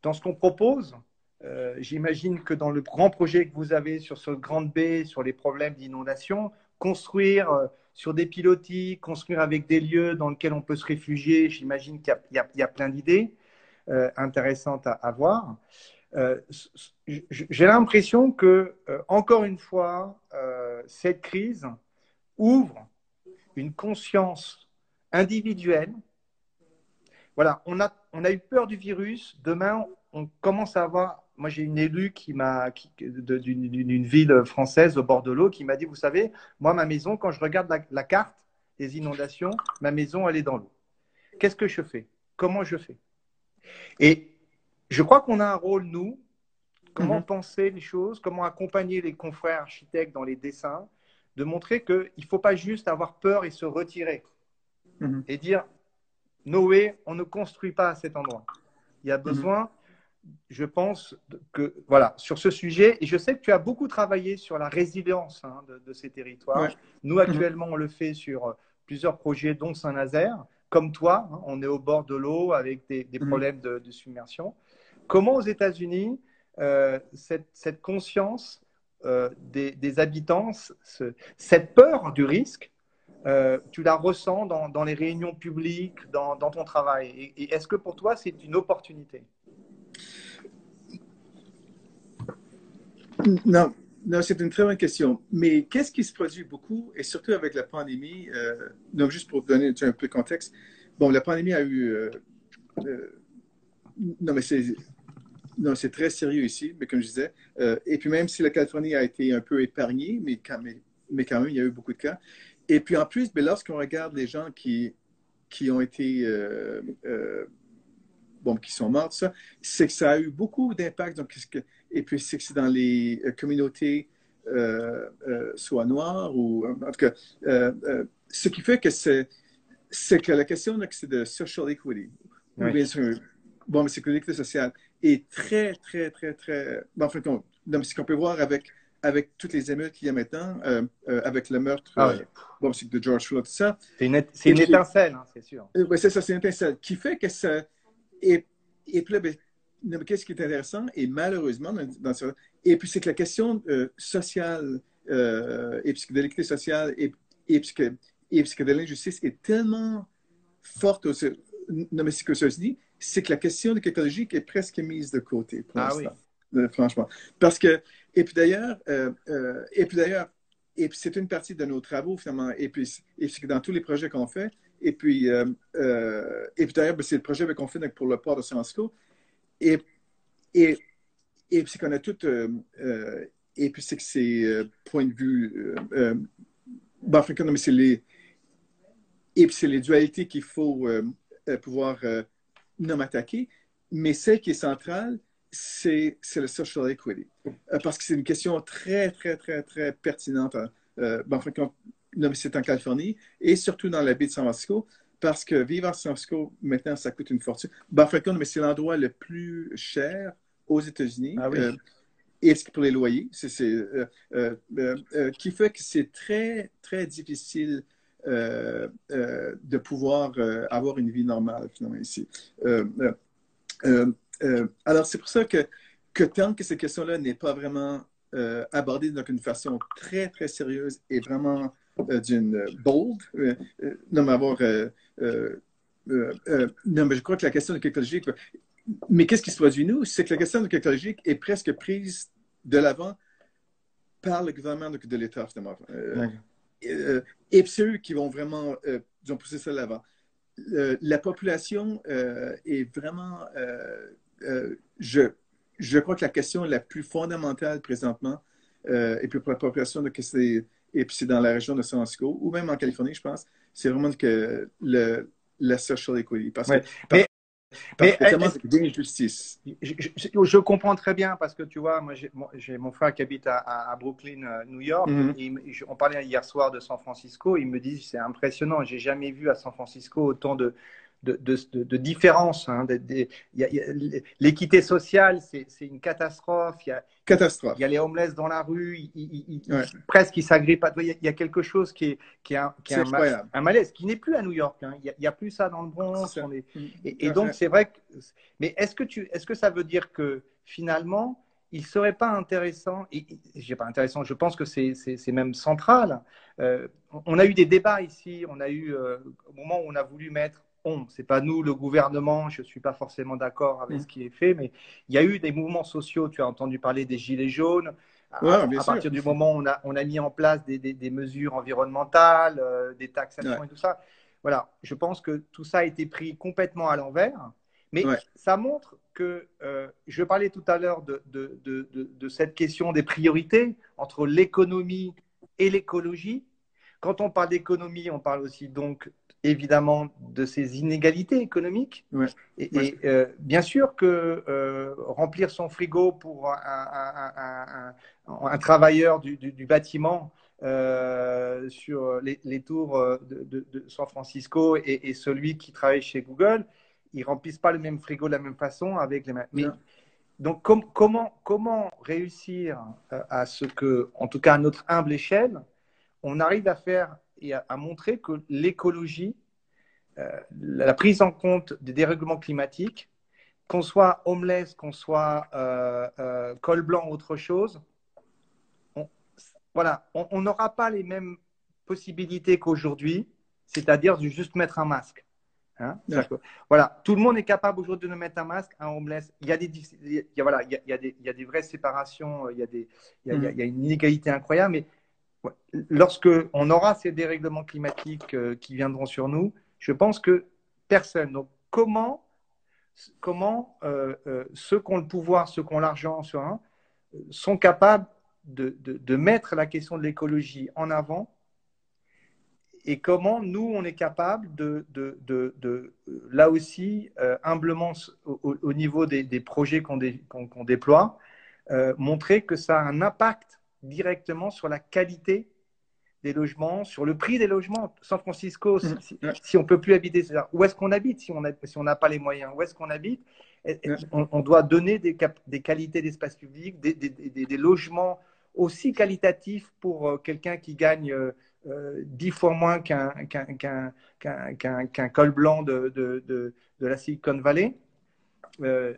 dans ce qu'on propose, euh, j'imagine que dans le grand projet que vous avez sur cette grande baie, sur les problèmes d'inondation, construire euh, sur des pilotis, construire avec des lieux dans lesquels on peut se réfugier, j'imagine qu'il y, a plein d'idées intéressantes à, à voir. J'ai l'impression que, encore une fois, cette crise ouvre une conscience individuelle. Voilà, on a, on a eu peur du virus. Demain, on commence à avoir. Moi, j'ai une élue qui m'a d'une ville française au bord de l'eau qui m'a dit, vous savez, moi, ma maison, quand je regarde la, carte des inondations, ma maison, elle est dans l'eau. Qu'est-ce que je fais? Comment je fais? Et je crois qu'on a un rôle, nous, comment mm-hmm. penser les choses, comment accompagner les confrères architectes dans les dessins, de montrer qu'il ne faut pas juste avoir peur et se retirer mhm. et dire Noé, on ne construit pas à cet endroit. Il y a mhm. besoin, je pense, que, voilà, sur ce sujet, et je sais que tu as beaucoup travaillé sur la résilience hein, de, ces territoires. Nous, mhm. actuellement, on le fait sur euh, plusieurs projets, dont Saint-Nazaire. Comme toi, hein, on est au bord de l'eau avec des, problèmes de, submersion. Comment aux États-Unis, euh, cette, cette conscience euh, des, habitants, cette peur du risque, euh, tu la ressens dans, les réunions publiques, dans, ton travail. Et, est-ce que pour toi, c'est une opportunité? Non, non c'est une très bonne question. Mais qu'est-ce qui se produit beaucoup, et surtout avec la pandémie, euh, donc juste pour donner un peu de contexte, bon, la pandémie a eu... non, mais c'est non, c'est très sérieux ici, mais comme je disais. Euh, et puis même si la Californie a été un peu épargnée, mais quand, même, mais quand même, il y a eu beaucoup de cas. Et puis en plus, mais lorsqu'on regarde les gens qui, qui ont été, euh, euh, bon, qui sont morts, ça, c'est que ça a eu beaucoup d'impact. Donc, et puis c'est que c'est dans les communautés, soit noires ou en tout cas, ce qui fait que c'est, c'est que la question, c'est de social equity. Oui. Bien sûr, bon, mais sécurité sociale est très, très, très, très. en fait, ce qu'on peut voir avec, avec toutes les émeutes qu'il y a maintenant, euh, euh, avec le meurtre ah euh, bon, de George Floyd, tout ça. C'est une, une étincelle, hein, c'est sûr. oui, c'est ça, c'est une étincelle qui fait que ça. Et, et puis là, ben, qu'est-ce qui est intéressant, et malheureusement, dans, dans et puis c'est que la question sociale et psychédélique sociale et, et, psyché, et de l'injustice est tellement forte aux, non, mais ce c'est que la question écologique est presque mise de côté pour ah l'instant. Euh, franchement. Parce que, et puis d'ailleurs, euh, euh, et puis d'ailleurs, et puis c'est une partie de nos travaux finalement, et puis et c'est dans tous les projets qu'on fait, et puis, et puis d'ailleurs, ben, c'est le projet qu'on fait pour le port de San Francisco, et, et, et puis c'est qu'on a tout, et puis c'est que c'est point de vue, ben, mais c'est les, et puis c'est les dualités qu'il faut pouvoir non attaquer, mais celle qui est centrale, c'est le social equity. Euh, parce que c'est une question très, très, très, très pertinente. Hein. Euh, ben, c'est en Californie et surtout dans la baie de San Francisco, parce que vivre à San Francisco, maintenant, ça coûte une fortune. Ben, mais c'est l'endroit le plus cher aux États-Unis. Ah oui. Euh, et pour les loyers, c'est, qui fait que c'est très, très difficile de pouvoir avoir une vie normale, finalement, ici. alors, c'est pour ça que, tant que cette question-là n'est pas vraiment abordée d'une façon très, très sérieuse et vraiment d'une bold, non, mais avoir euh, euh, non, mais je crois que la question écologique, mais qu'est-ce qui se produit nous? C'est que la question écologique est presque prise de l'avant par le gouvernement de, l'État, finalement. Euh, et c'est eux qui vont vraiment ont pousser ça de l'avant. la population est vraiment. je, je crois que la question la plus fondamentale présentement, et puis pour la population, de, et puis c'est dans la région de San Francisco, ou même en Californie, je pense, c'est vraiment que le, la social equity. Parce que, mais, mais, Je, je, comprends très bien parce que tu vois, moi j'ai mon frère qui habite à, Brooklyn, euh, New York. Mhm. on parlait hier soir de San Francisco. Il me dit c'est impressionnant. J'ai jamais vu à San Francisco autant de, de, de. Hein, L'équité sociale, c'est une catastrophe. Il y, a, catastrophe. il y a les homeless dans la rue, ils, presque ils s'agrippent. Il y, a, quelque chose qui est, qui est, un, qui est un, malaise, qui n'est plus à New York. Hein. Il n'y a, plus ça dans le Bronx. Mm. et, donc, c'est vrai que. Mais est-ce que, tu, est -ce que ça veut dire que finalement, il serait pas intéressant, et, j'ai pas intéressant, je pense que c'est même central. Euh, on a eu des débats ici, on a eu, euh, au moment où on a voulu mettre c'est pas nous, le gouvernement, je ne suis pas forcément d'accord avec mm. ce qui est fait, mais il y a eu des mouvements sociaux, tu as entendu parler des Gilets jaunes, à, partir du moment où on a, on a mis en place des, des, mesures environnementales, euh, des taxations et tout ça. Voilà, je pense que tout ça a été pris complètement à l'envers, mais ça montre que, euh, je parlais tout à l'heure de, de, de, de, cette question des priorités entre l'économie et l'écologie. Quand on parle d'économie, on parle aussi donc évidemment de ces inégalités économiques. Et, euh, bien sûr que euh, remplir son frigo pour un, travailleur du, bâtiment euh, sur les, tours de, San Francisco et, celui qui travaille chez Google, ils remplissent pas le même frigo de la même façon avec les mêmes. donc comment, comment réussir à ce que, en tout cas à notre humble échelle, on arrive à faire et à, montrer que l'écologie, euh, la prise en compte des dérèglements climatiques, qu'on soit homeless, qu'on soit euh, euh, col blanc, autre chose, on, voilà, on n'aura pas les mêmes possibilités qu'aujourd'hui, c'est-à-dire de juste mettre un masque. Hein voilà, tout le monde est capable aujourd'hui de mettre un masque, un homeless. Il y a des, il y a, voilà, il y a, des, il y a des vraies séparations, il y a, des, il y a, il y a une inégalité incroyable, mais lorsque on aura ces dérèglements climatiques euh, qui viendront sur nous, je pense que personne. Donc, comment, comment euh, euh, ceux qui ont le pouvoir, ceux qui ont l'argent sont capables de, de, mettre la question de l'écologie en avant? Et comment nous, on est capable de, de là aussi, humblement, au, niveau des, des projets qu'on déploie, montrer que ça a un impact directement sur la qualité des logements, sur le prix des logements. San Francisco, si, on ne peut plus habiter, où est-ce qu'on habite si on n'a si pas les moyens Où est-ce qu'on habite? On, doit donner des, des qualités d'espace public, des, des, logements aussi qualitatifs pour euh, quelqu'un qui gagne euh, dix fois moins qu'un col blanc de, de, de, la Silicon Valley. Euh,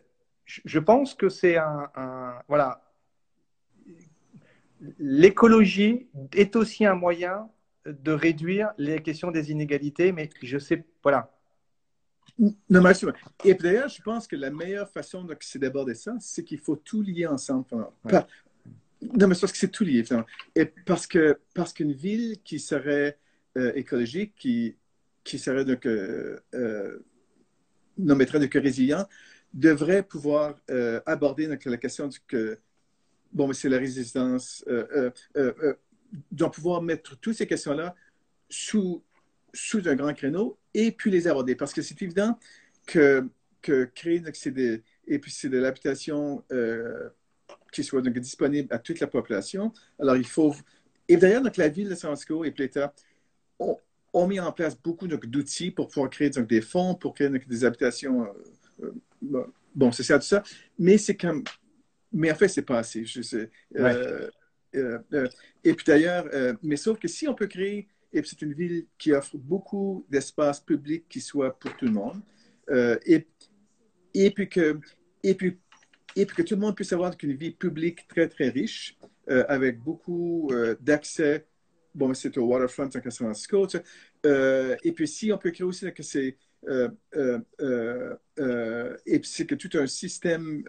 je pense que c'est un, un, voilà l'écologie est aussi un moyen de réduire les questions des inégalités, mais je sais, voilà. Non, merci. Et d'ailleurs, je pense que la meilleure façon d'aborder ça, c'est qu'il faut tout lier ensemble. non, mais c'est parce que c'est tout lié, Et parce que parce qu'une ville qui serait euh, écologique, qui, qui serait donc, euh, euh, de résilient, devrait pouvoir euh, aborder donc, la question du, que bon, mais c'est la résistance. Euh, euh, euh, euh pouvoir mettre toutes ces questions-là sous, sous un grand créneau et puis les aborder. Parce que c'est évident que, que créer c'est des, et puis c'est de l'habitation qui soit donc, disponible à toute la population. Alors, il faut. Et d'ailleurs, donc, la ville de San Francisco et l'État ont, ont, mis en place beaucoup d'outils pour pouvoir créer donc, des fonds, pour créer donc, des habitations. bon, c'est ça, tout ça. Mais c'est comme mais en fait, c'est pas assez. Je sais. et puis d'ailleurs, mais sauf que si on peut créer, et c'est une ville qui offre beaucoup d'espace public qui soit pour tout le monde, et, et puis que et puis et puis que tout le monde puisse avoir une vie publique très, très riche, euh, avec beaucoup euh, d'accès. Bon, c'est au waterfront en San Francisco. Euh, et puis, si on peut créer aussi que c'est. et c'est que tout un système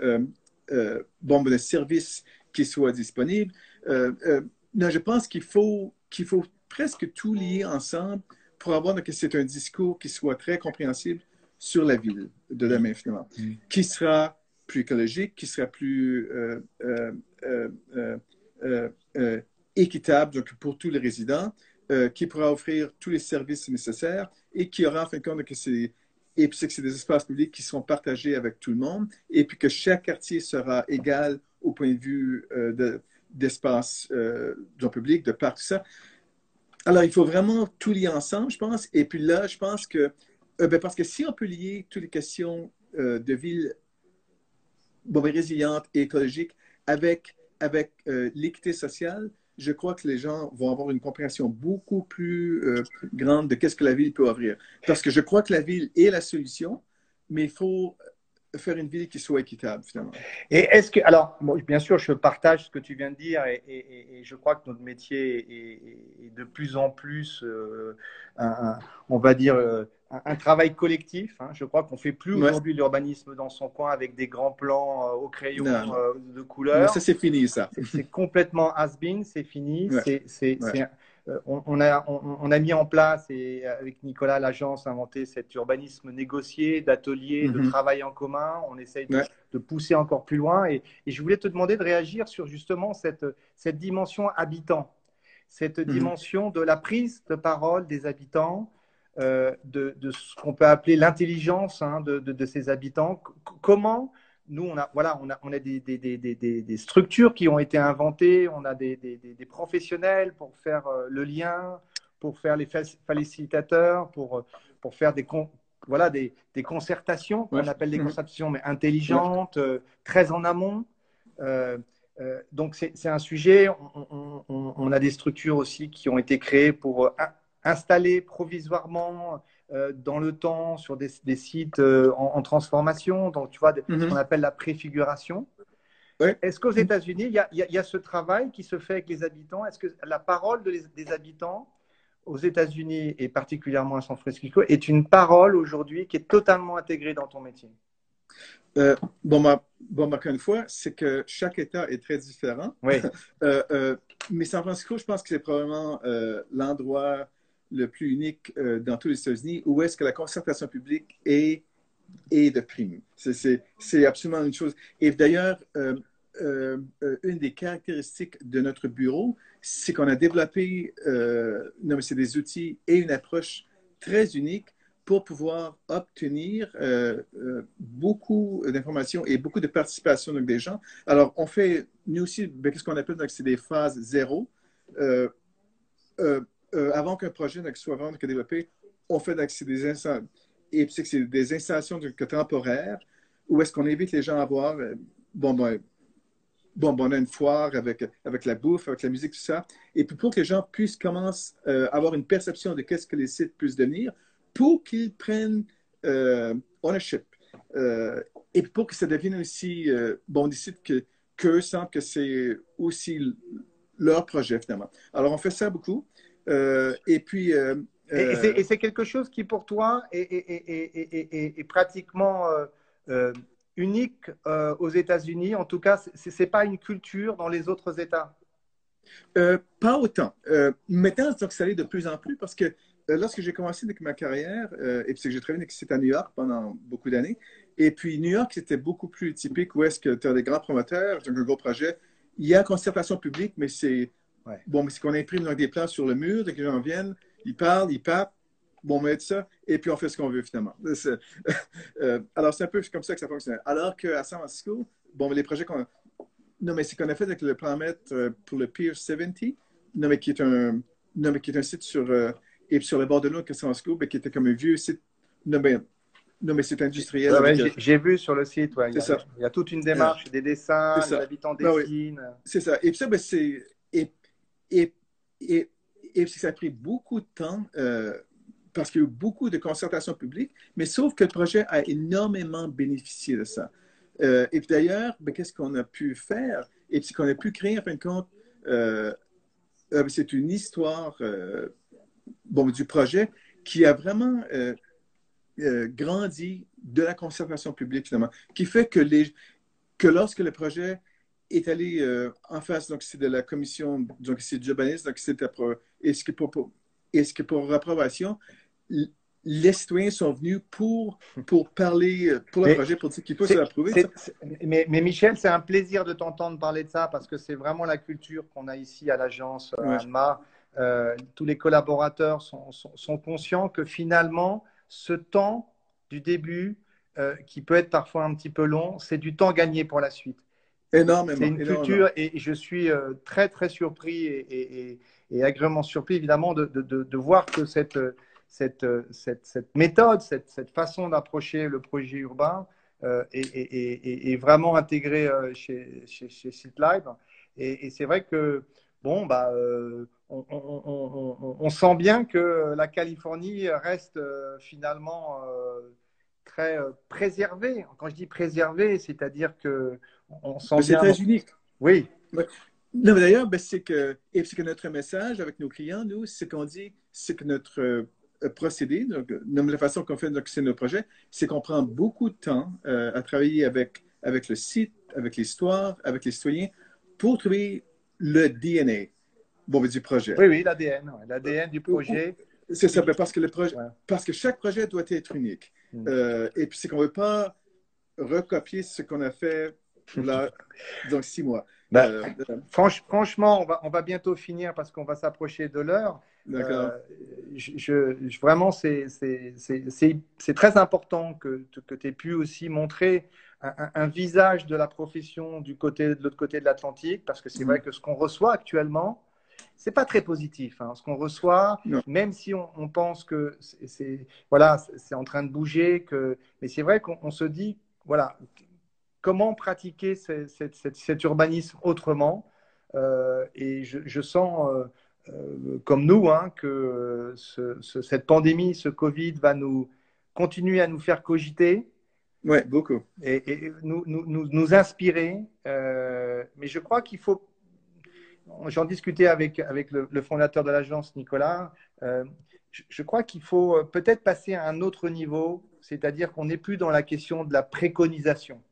bon, de services qui soit disponible. non, je pense qu'il faut, qu'il faut presque tout lier ensemble pour avoir que c'est un discours qui soit très compréhensible sur la ville de demain, finalement, mm. qui sera plus écologique, qui sera plus euh, euh, euh, équitable donc, pour tous les résidents, qui pourra offrir tous les services nécessaires et qui aura en fin de compte que c'est et puis que c'est des espaces publics qui seront partagés avec tout le monde et puis que chaque quartier sera égal au point de vue d'espace de, public, de parc, tout ça. Alors, il faut vraiment tout lier ensemble, je pense. Et puis là, je pense que, ben, parce que si on peut lier toutes les questions de ville bon, résiliente et écologique avec, avec euh, l'équité sociale, je crois que les gens vont avoir une compréhension beaucoup plus euh, grande de qu'est-ce que la ville peut offrir. Parce que je crois que la ville est la solution, mais il faut faire une ville qui soit équitable, finalement. Et est-ce que, alors, bien sûr, je partage ce que tu viens de dire et, je crois que notre métier est, de plus en plus, euh, on va dire, un, travail collectif. Hein. Je crois qu'on fait plus aujourd'hui l'urbanisme dans son coin avec des grands plans euh, au crayon euh, de couleur. ça, c'est fini, ça. C'est complètement has-been, c'est fini. C'est, euh, on, a, on, a mis en place, et avec Nicolas, l'agence a inventé cet urbanisme négocié, d'ateliers, de mhm. travail en commun. On essaye de, pousser encore plus loin. Et, et, je voulais te demander de réagir sur justement cette, cette dimension habitant, cette mhm. dimension de la prise de parole des habitants, euh, de, ce qu'on peut appeler l'intelligence hein, de, ces habitants. comment nous, on a, voilà, on a, on a des, des, structures qui ont été inventées, on a des, professionnels pour faire euh, le lien, pour faire les facilitateurs, pour, pour faire des, voilà, des, concertations, qu'on appelle des mmh. concertations, mais intelligentes, euh, très en amont. donc, c'est un sujet. On, on, a des structures aussi qui ont été créées pour installés provisoirement euh, dans le temps sur des, sites euh, en, transformation, donc tu vois, ce mhm. qu'on appelle la préfiguration. Est-ce qu'aux États-Unis, il y, a ce travail qui se fait avec les habitants? Est-ce que la parole des habitants aux États-Unis et particulièrement à San Francisco est une parole aujourd'hui qui est totalement intégrée dans ton métier? Euh, bon, ma, bon, encore une fois, c'est que chaque État est très différent. Oui. (laughs) mais San Francisco, je pense que c'est probablement l'endroit le plus unique euh, dans tous les États-Unis, où est-ce que la concertation publique est, est de prime. C'est absolument une chose. Et d'ailleurs, euh, euh, une des caractéristiques de notre bureau, c'est qu'on a développé non, mais des outils et une approche très unique pour pouvoir obtenir beaucoup d'informations et beaucoup de participation des gens. Alors, on fait, nous aussi, ben, qu'est-ce qu'on appelle, c'est des phases zéro. Avant qu'un projet ne soit vraiment développé, on fait des, installations, et c'est des installations temporaires où est-ce qu'on invite les gens à voir, euh, bon, ben, bon, on a une foire avec, avec la bouffe, avec la musique, tout ça, et puis pour que les gens puissent commencer euh, à avoir une perception de qu'est-ce que les sites puissent devenir, pour qu'ils prennent ownership, et pour que ça devienne aussi, bon, des sites que qu'eux sentent que c'est aussi leur projet, finalement. Alors, on fait ça beaucoup. Euh, et puis. Euh, euh, et c'est quelque chose qui, pour toi, est, pratiquement unique aux États-Unis. En tout cas, ce n'est pas une culture dans les autres États. pas autant. maintenant, ça de plus en plus parce que lorsque j'ai commencé avec ma carrière, et puis que j'ai travaillé à New York pendant beaucoup d'années, et puis New York, c'était beaucoup plus typique où est-ce que tu as des grands promoteurs, tu as un gros projet. Il y a concertation publique, mais c'est Bon, mais c'est qu'on imprime des plans sur le mur, dès que les gens viennent, ils parlent, ils papent, bon, on met ça, et puis on fait ce qu'on veut finalement. (laughs) Euh, alors, c'est un peu comme ça que ça fonctionne. Alors qu'à San Francisco, bon, les projets qu'on Non, mais c'est qu'on a fait avec le plan maître euh, pour le Pier 70, non, mais qui est un, non, mais qui est un site sur, euh, et sur le bord de l'eau que San Francisco, mais qui était comme un vieux site. Non, mais non, mais c'est industriel. J'ai vu sur le site, il, y a, toute une démarche, des dessins, les habitants ben dessinent. c'est ça. Et ça, ben, c'est. Et, et, et, ça a pris beaucoup de temps parce qu'il y a eu beaucoup de concertation publique, mais sauf que le projet a énormément bénéficié de ça. Euh, et d'ailleurs, ben, qu'est-ce qu'on a pu faire? Et puis qu'on a pu créer, en fin de compte, euh, euh, c'est une histoire bon, du projet qui a vraiment grandi de la concertation publique, finalement, qui fait que, les, que lorsque le projet est allé en face, donc c'est de la commission, donc c'est d'urbanisme, donc c'est est-ce que pour, est-ce que pour approbation, les citoyens sont venus pour, pour parler, pour le projet, pour dire qu'il faut se l'approuver. Mais, mais, Michel, c'est un plaisir de t'entendre parler de ça parce que c'est vraiment la culture qu'on a ici à l'agence euh, euh, tous les collaborateurs sont, sont, conscients que finalement, ce temps du début, euh, qui peut être parfois un petit peu long, c'est du temps gagné pour la suite. Énormément. C'est une culture et je suis très, très surpris et, et, agréablement surpris, évidemment, de, de, de voir que cette euh, cette, cette, méthode, cette, cette façon d'approcher le projet urbain euh, est, vraiment intégrée euh, chez, chez, chez Et, c'est vrai que, bon, bah, on, sent bien que la Californie reste finalement très préservée. Quand je dis préservée, c'est-à-dire que on sent C'est très unique. Oui. Non, d'ailleurs, ben, c'est que, et c'est que notre message avec nos clients, nous, c'est qu'on dit, c'est que notre euh, procédé, donc, la façon qu'on fait c'est nos projets, c'est qu'on prend beaucoup de temps euh, à travailler avec, avec le site, avec l'histoire, avec les citoyens, pour trouver le DNA bon, du projet. Oui, oui, l'ADN, l'ADN du projet. C'est ça, ben, parce que, le projet, parce que chaque projet doit être unique. Mm. Euh, et puis, c'est qu'on ne veut pas recopier ce qu'on a fait là, dans six mois. Ben, franchement, on va, on va bientôt finir parce qu'on va s'approcher de l'heure. Euh, je, vraiment, c'est très important que, que tu aies pu aussi montrer un, visage de la profession du côté, de l'autre côté de l'Atlantique, parce que c'est vrai mm. que ce qu'on reçoit actuellement, c'est pas très positif. Hein. Ce qu'on reçoit, même si on, pense que c'est voilà, c'est en train de bouger, que, mais c'est vrai qu'on se dit, voilà, comment pratiquer cet urbanisme autrement. Euh, et je, je sens euh, euh, comme nous, hein, que cette pandémie, ce Covid va nous continuer à nous faire cogiter. Oui, beaucoup. Et, nous, nous, nous, inspirer. Mais je crois qu'il faut. J'en discutais avec, avec le, fondateur de l'agence, Nicolas. Euh, je, crois qu'il faut peut-être passer à un autre niveau, c'est-à-dire qu'on n'est plus dans la question de la préconisation.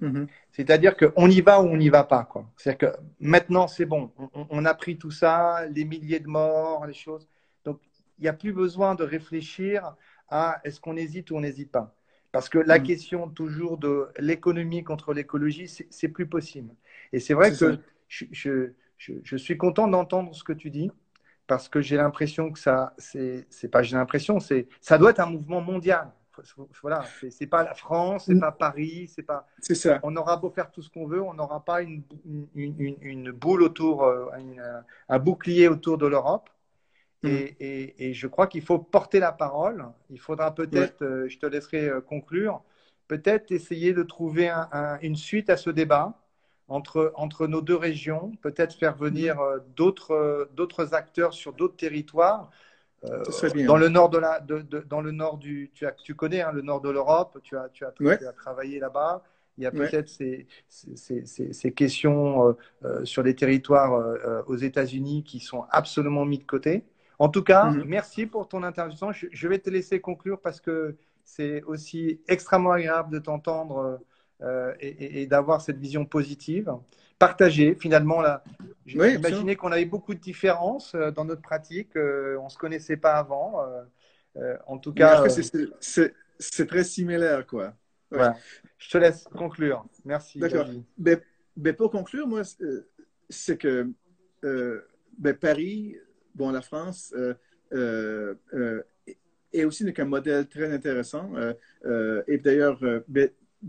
Mhm. C'est-à-dire qu'on y va ou on n'y va pas. C'est-à-dire que maintenant, c'est bon. On, a pris tout ça, les milliers de morts, les choses. Donc, il n'y a plus besoin de réfléchir à est-ce qu'on hésite ou on n'hésite pas. Parce que la mhm. question toujours de l'économie contre l'écologie, c'est plus possible. Et c'est vrai que je, je, je, suis content d'entendre ce que tu dis parce que j'ai l'impression que ça, c'est pas j'ai l'impression, c'est ça doit être un mouvement mondial voilà, c'est pas la France, c'est mm. pas Paris, c'est pas. C'est ça. On aura beau faire tout ce qu'on veut, on n'aura pas une, une, boule autour, euh, un bouclier autour de l'Europe. Mm. Et, et, je crois qu'il faut porter la parole. Il faudra peut-être, euh, je te laisserai euh, conclure, peut-être essayer de trouver une suite à ce débat entre, entre nos deux régions, peut-être faire venir mm. d'autres acteurs sur d'autres territoires euh, dans le nord de la, de, dans le nord du, tu, as, tu connais hein, le nord de l'Europe, tu as, tu as, travaillé là-bas. Il y a peut-être ces, ces, ces, questions euh, euh, sur les territoires aux États-Unis qui sont absolument mis de côté. En tout cas, mhm. merci pour ton intervention. Je, vais te laisser conclure parce que c'est aussi extrêmement agréable de t'entendre et, et d'avoir cette vision positive partager. Finalement, là, j'ai imaginé qu'on avait beaucoup de différences euh, dans notre pratique. Euh, on ne se connaissait pas avant. Euh, en tout cas, c'est très similaire, quoi. Je te laisse conclure. Merci. D'accord. Ben, ben, pour conclure, moi, c'est que ben, Paris, bon, la France, est aussi un modèle très intéressant. et d'ailleurs,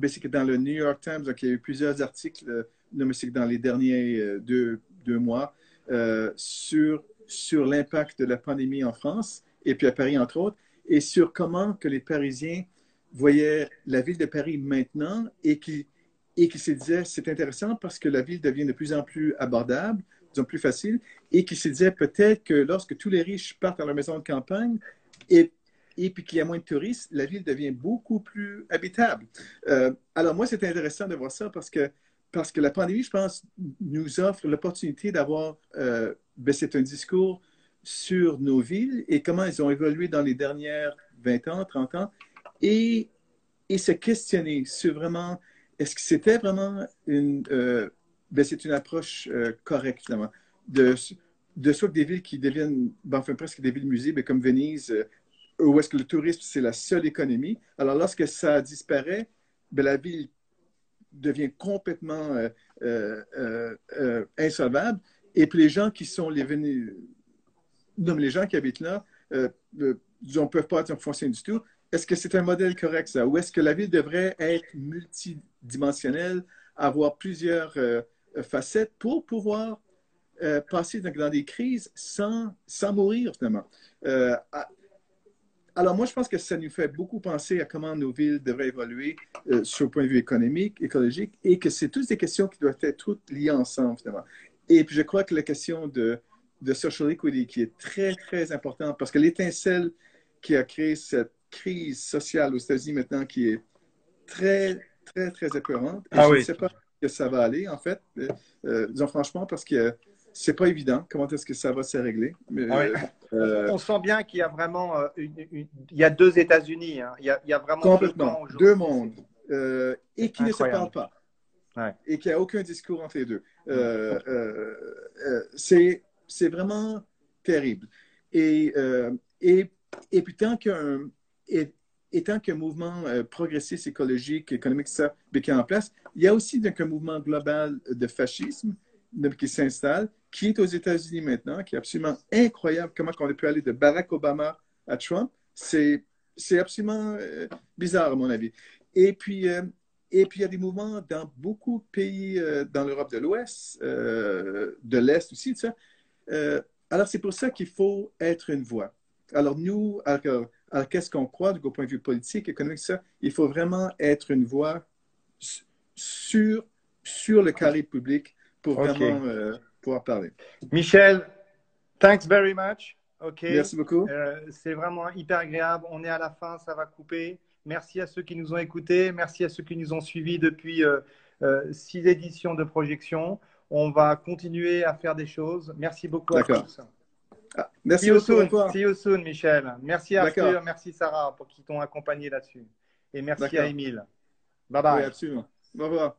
c'est que dans le New York Times, donc, il y a eu plusieurs articles dans les derniers euh, deux, deux mois euh, sur, sur l'impact de la pandémie en France et puis à Paris, entre autres, et sur comment que les Parisiens voyait la ville de Paris maintenant et qui, et qui se disait c'est intéressant parce que la ville devient de plus en plus abordable, disons plus facile, et qui se disait peut-être que lorsque tous les riches partent à leur maison de campagne et, et puis qu'il y a moins de touristes, la ville devient beaucoup plus habitable. Euh, alors moi, c'est intéressant de voir ça parce que, parce que la pandémie, je pense, nous offre l'opportunité d'avoir, euh, ben, c'est un discours sur nos villes et comment elles ont évolué dans les dernières 20 ans, 30 ans, et, se questionner sur vraiment, est-ce que c'était vraiment une, euh, ben c'est une approche euh, correcte finalement, de, de des villes qui deviennent, ben, enfin presque des villes musées, comme Venise, où est-ce que le tourisme, c'est la seule économie. Alors lorsque ça disparaît, la ville devient complètement insolvable. Et puis les gens qui sont les non, les gens qui habitent là, ne peuvent pas être foncier du tout. Est-ce que c'est un modèle correct, ça? Ou est-ce que la ville devrait être multidimensionnelle, avoir plusieurs euh, facettes pour pouvoir euh, passer dans, des crises sans, sans mourir, finalement? Euh, alors, moi, je pense que ça nous fait beaucoup penser à comment nos villes devraient évoluer sur le point de vue économique, écologique, et que c'est toutes des questions qui doivent être toutes liées ensemble, finalement. Et puis, je crois que la question de, de social equity, qui est très, très importante, parce que l'étincelle qui a créé cette crise sociale aux États-Unis maintenant qui est très, très, très épeurante. Et ah je ne sais pas que ça va aller, en fait, euh, euh, disons franchement, parce que c'est pas évident comment est-ce que ça va se régler? Mais, ah euh, on sent bien qu'il y a vraiment il y a deux États-Unis. Hein. Il, y a, vraiment complètement deux, mondes et qui ne se parlent pas. Et qui a aucun discours entre les deux. c'est vraiment terrible. Et, et, et puis tant qu'un et, étant qu'un mouvement euh, progressiste, écologique, économique, ça, qui est en place, il y a aussi donc, un mouvement global de fascisme qui s'installe, qui est aux États-Unis maintenant, qui est absolument incroyable comment on a pu aller de Barack Obama à Trump. C'est, absolument euh, bizarre, à mon avis. Et puis, euh, et puis, il y a des mouvements dans beaucoup de pays dans l'Europe de l'Ouest, de l'Est aussi, alors, c'est pour ça qu'il faut être une voix. Alors, nous, alors, alors, qu'est-ce qu'on croit du point de vue politique, économique, ça? Il faut vraiment être une voix sur, sur le carré public pour vraiment euh, pouvoir parler. Michel, thanks very much. OK. Merci beaucoup. Euh, c'est vraiment hyper agréable. On est à la fin, ça va couper. Merci à ceux qui nous ont écoutés. Merci à ceux qui nous ont suivis depuis euh, six éditions de projection. On va continuer à faire des choses. Merci beaucoup à tous. Ah, merci soon. See you soon, Michel. Merci Arthur, merci Sarah pour qui t'ont accompagné là-dessus. Et merci à Émile. Bye bye. Oui, absolument. Au revoir.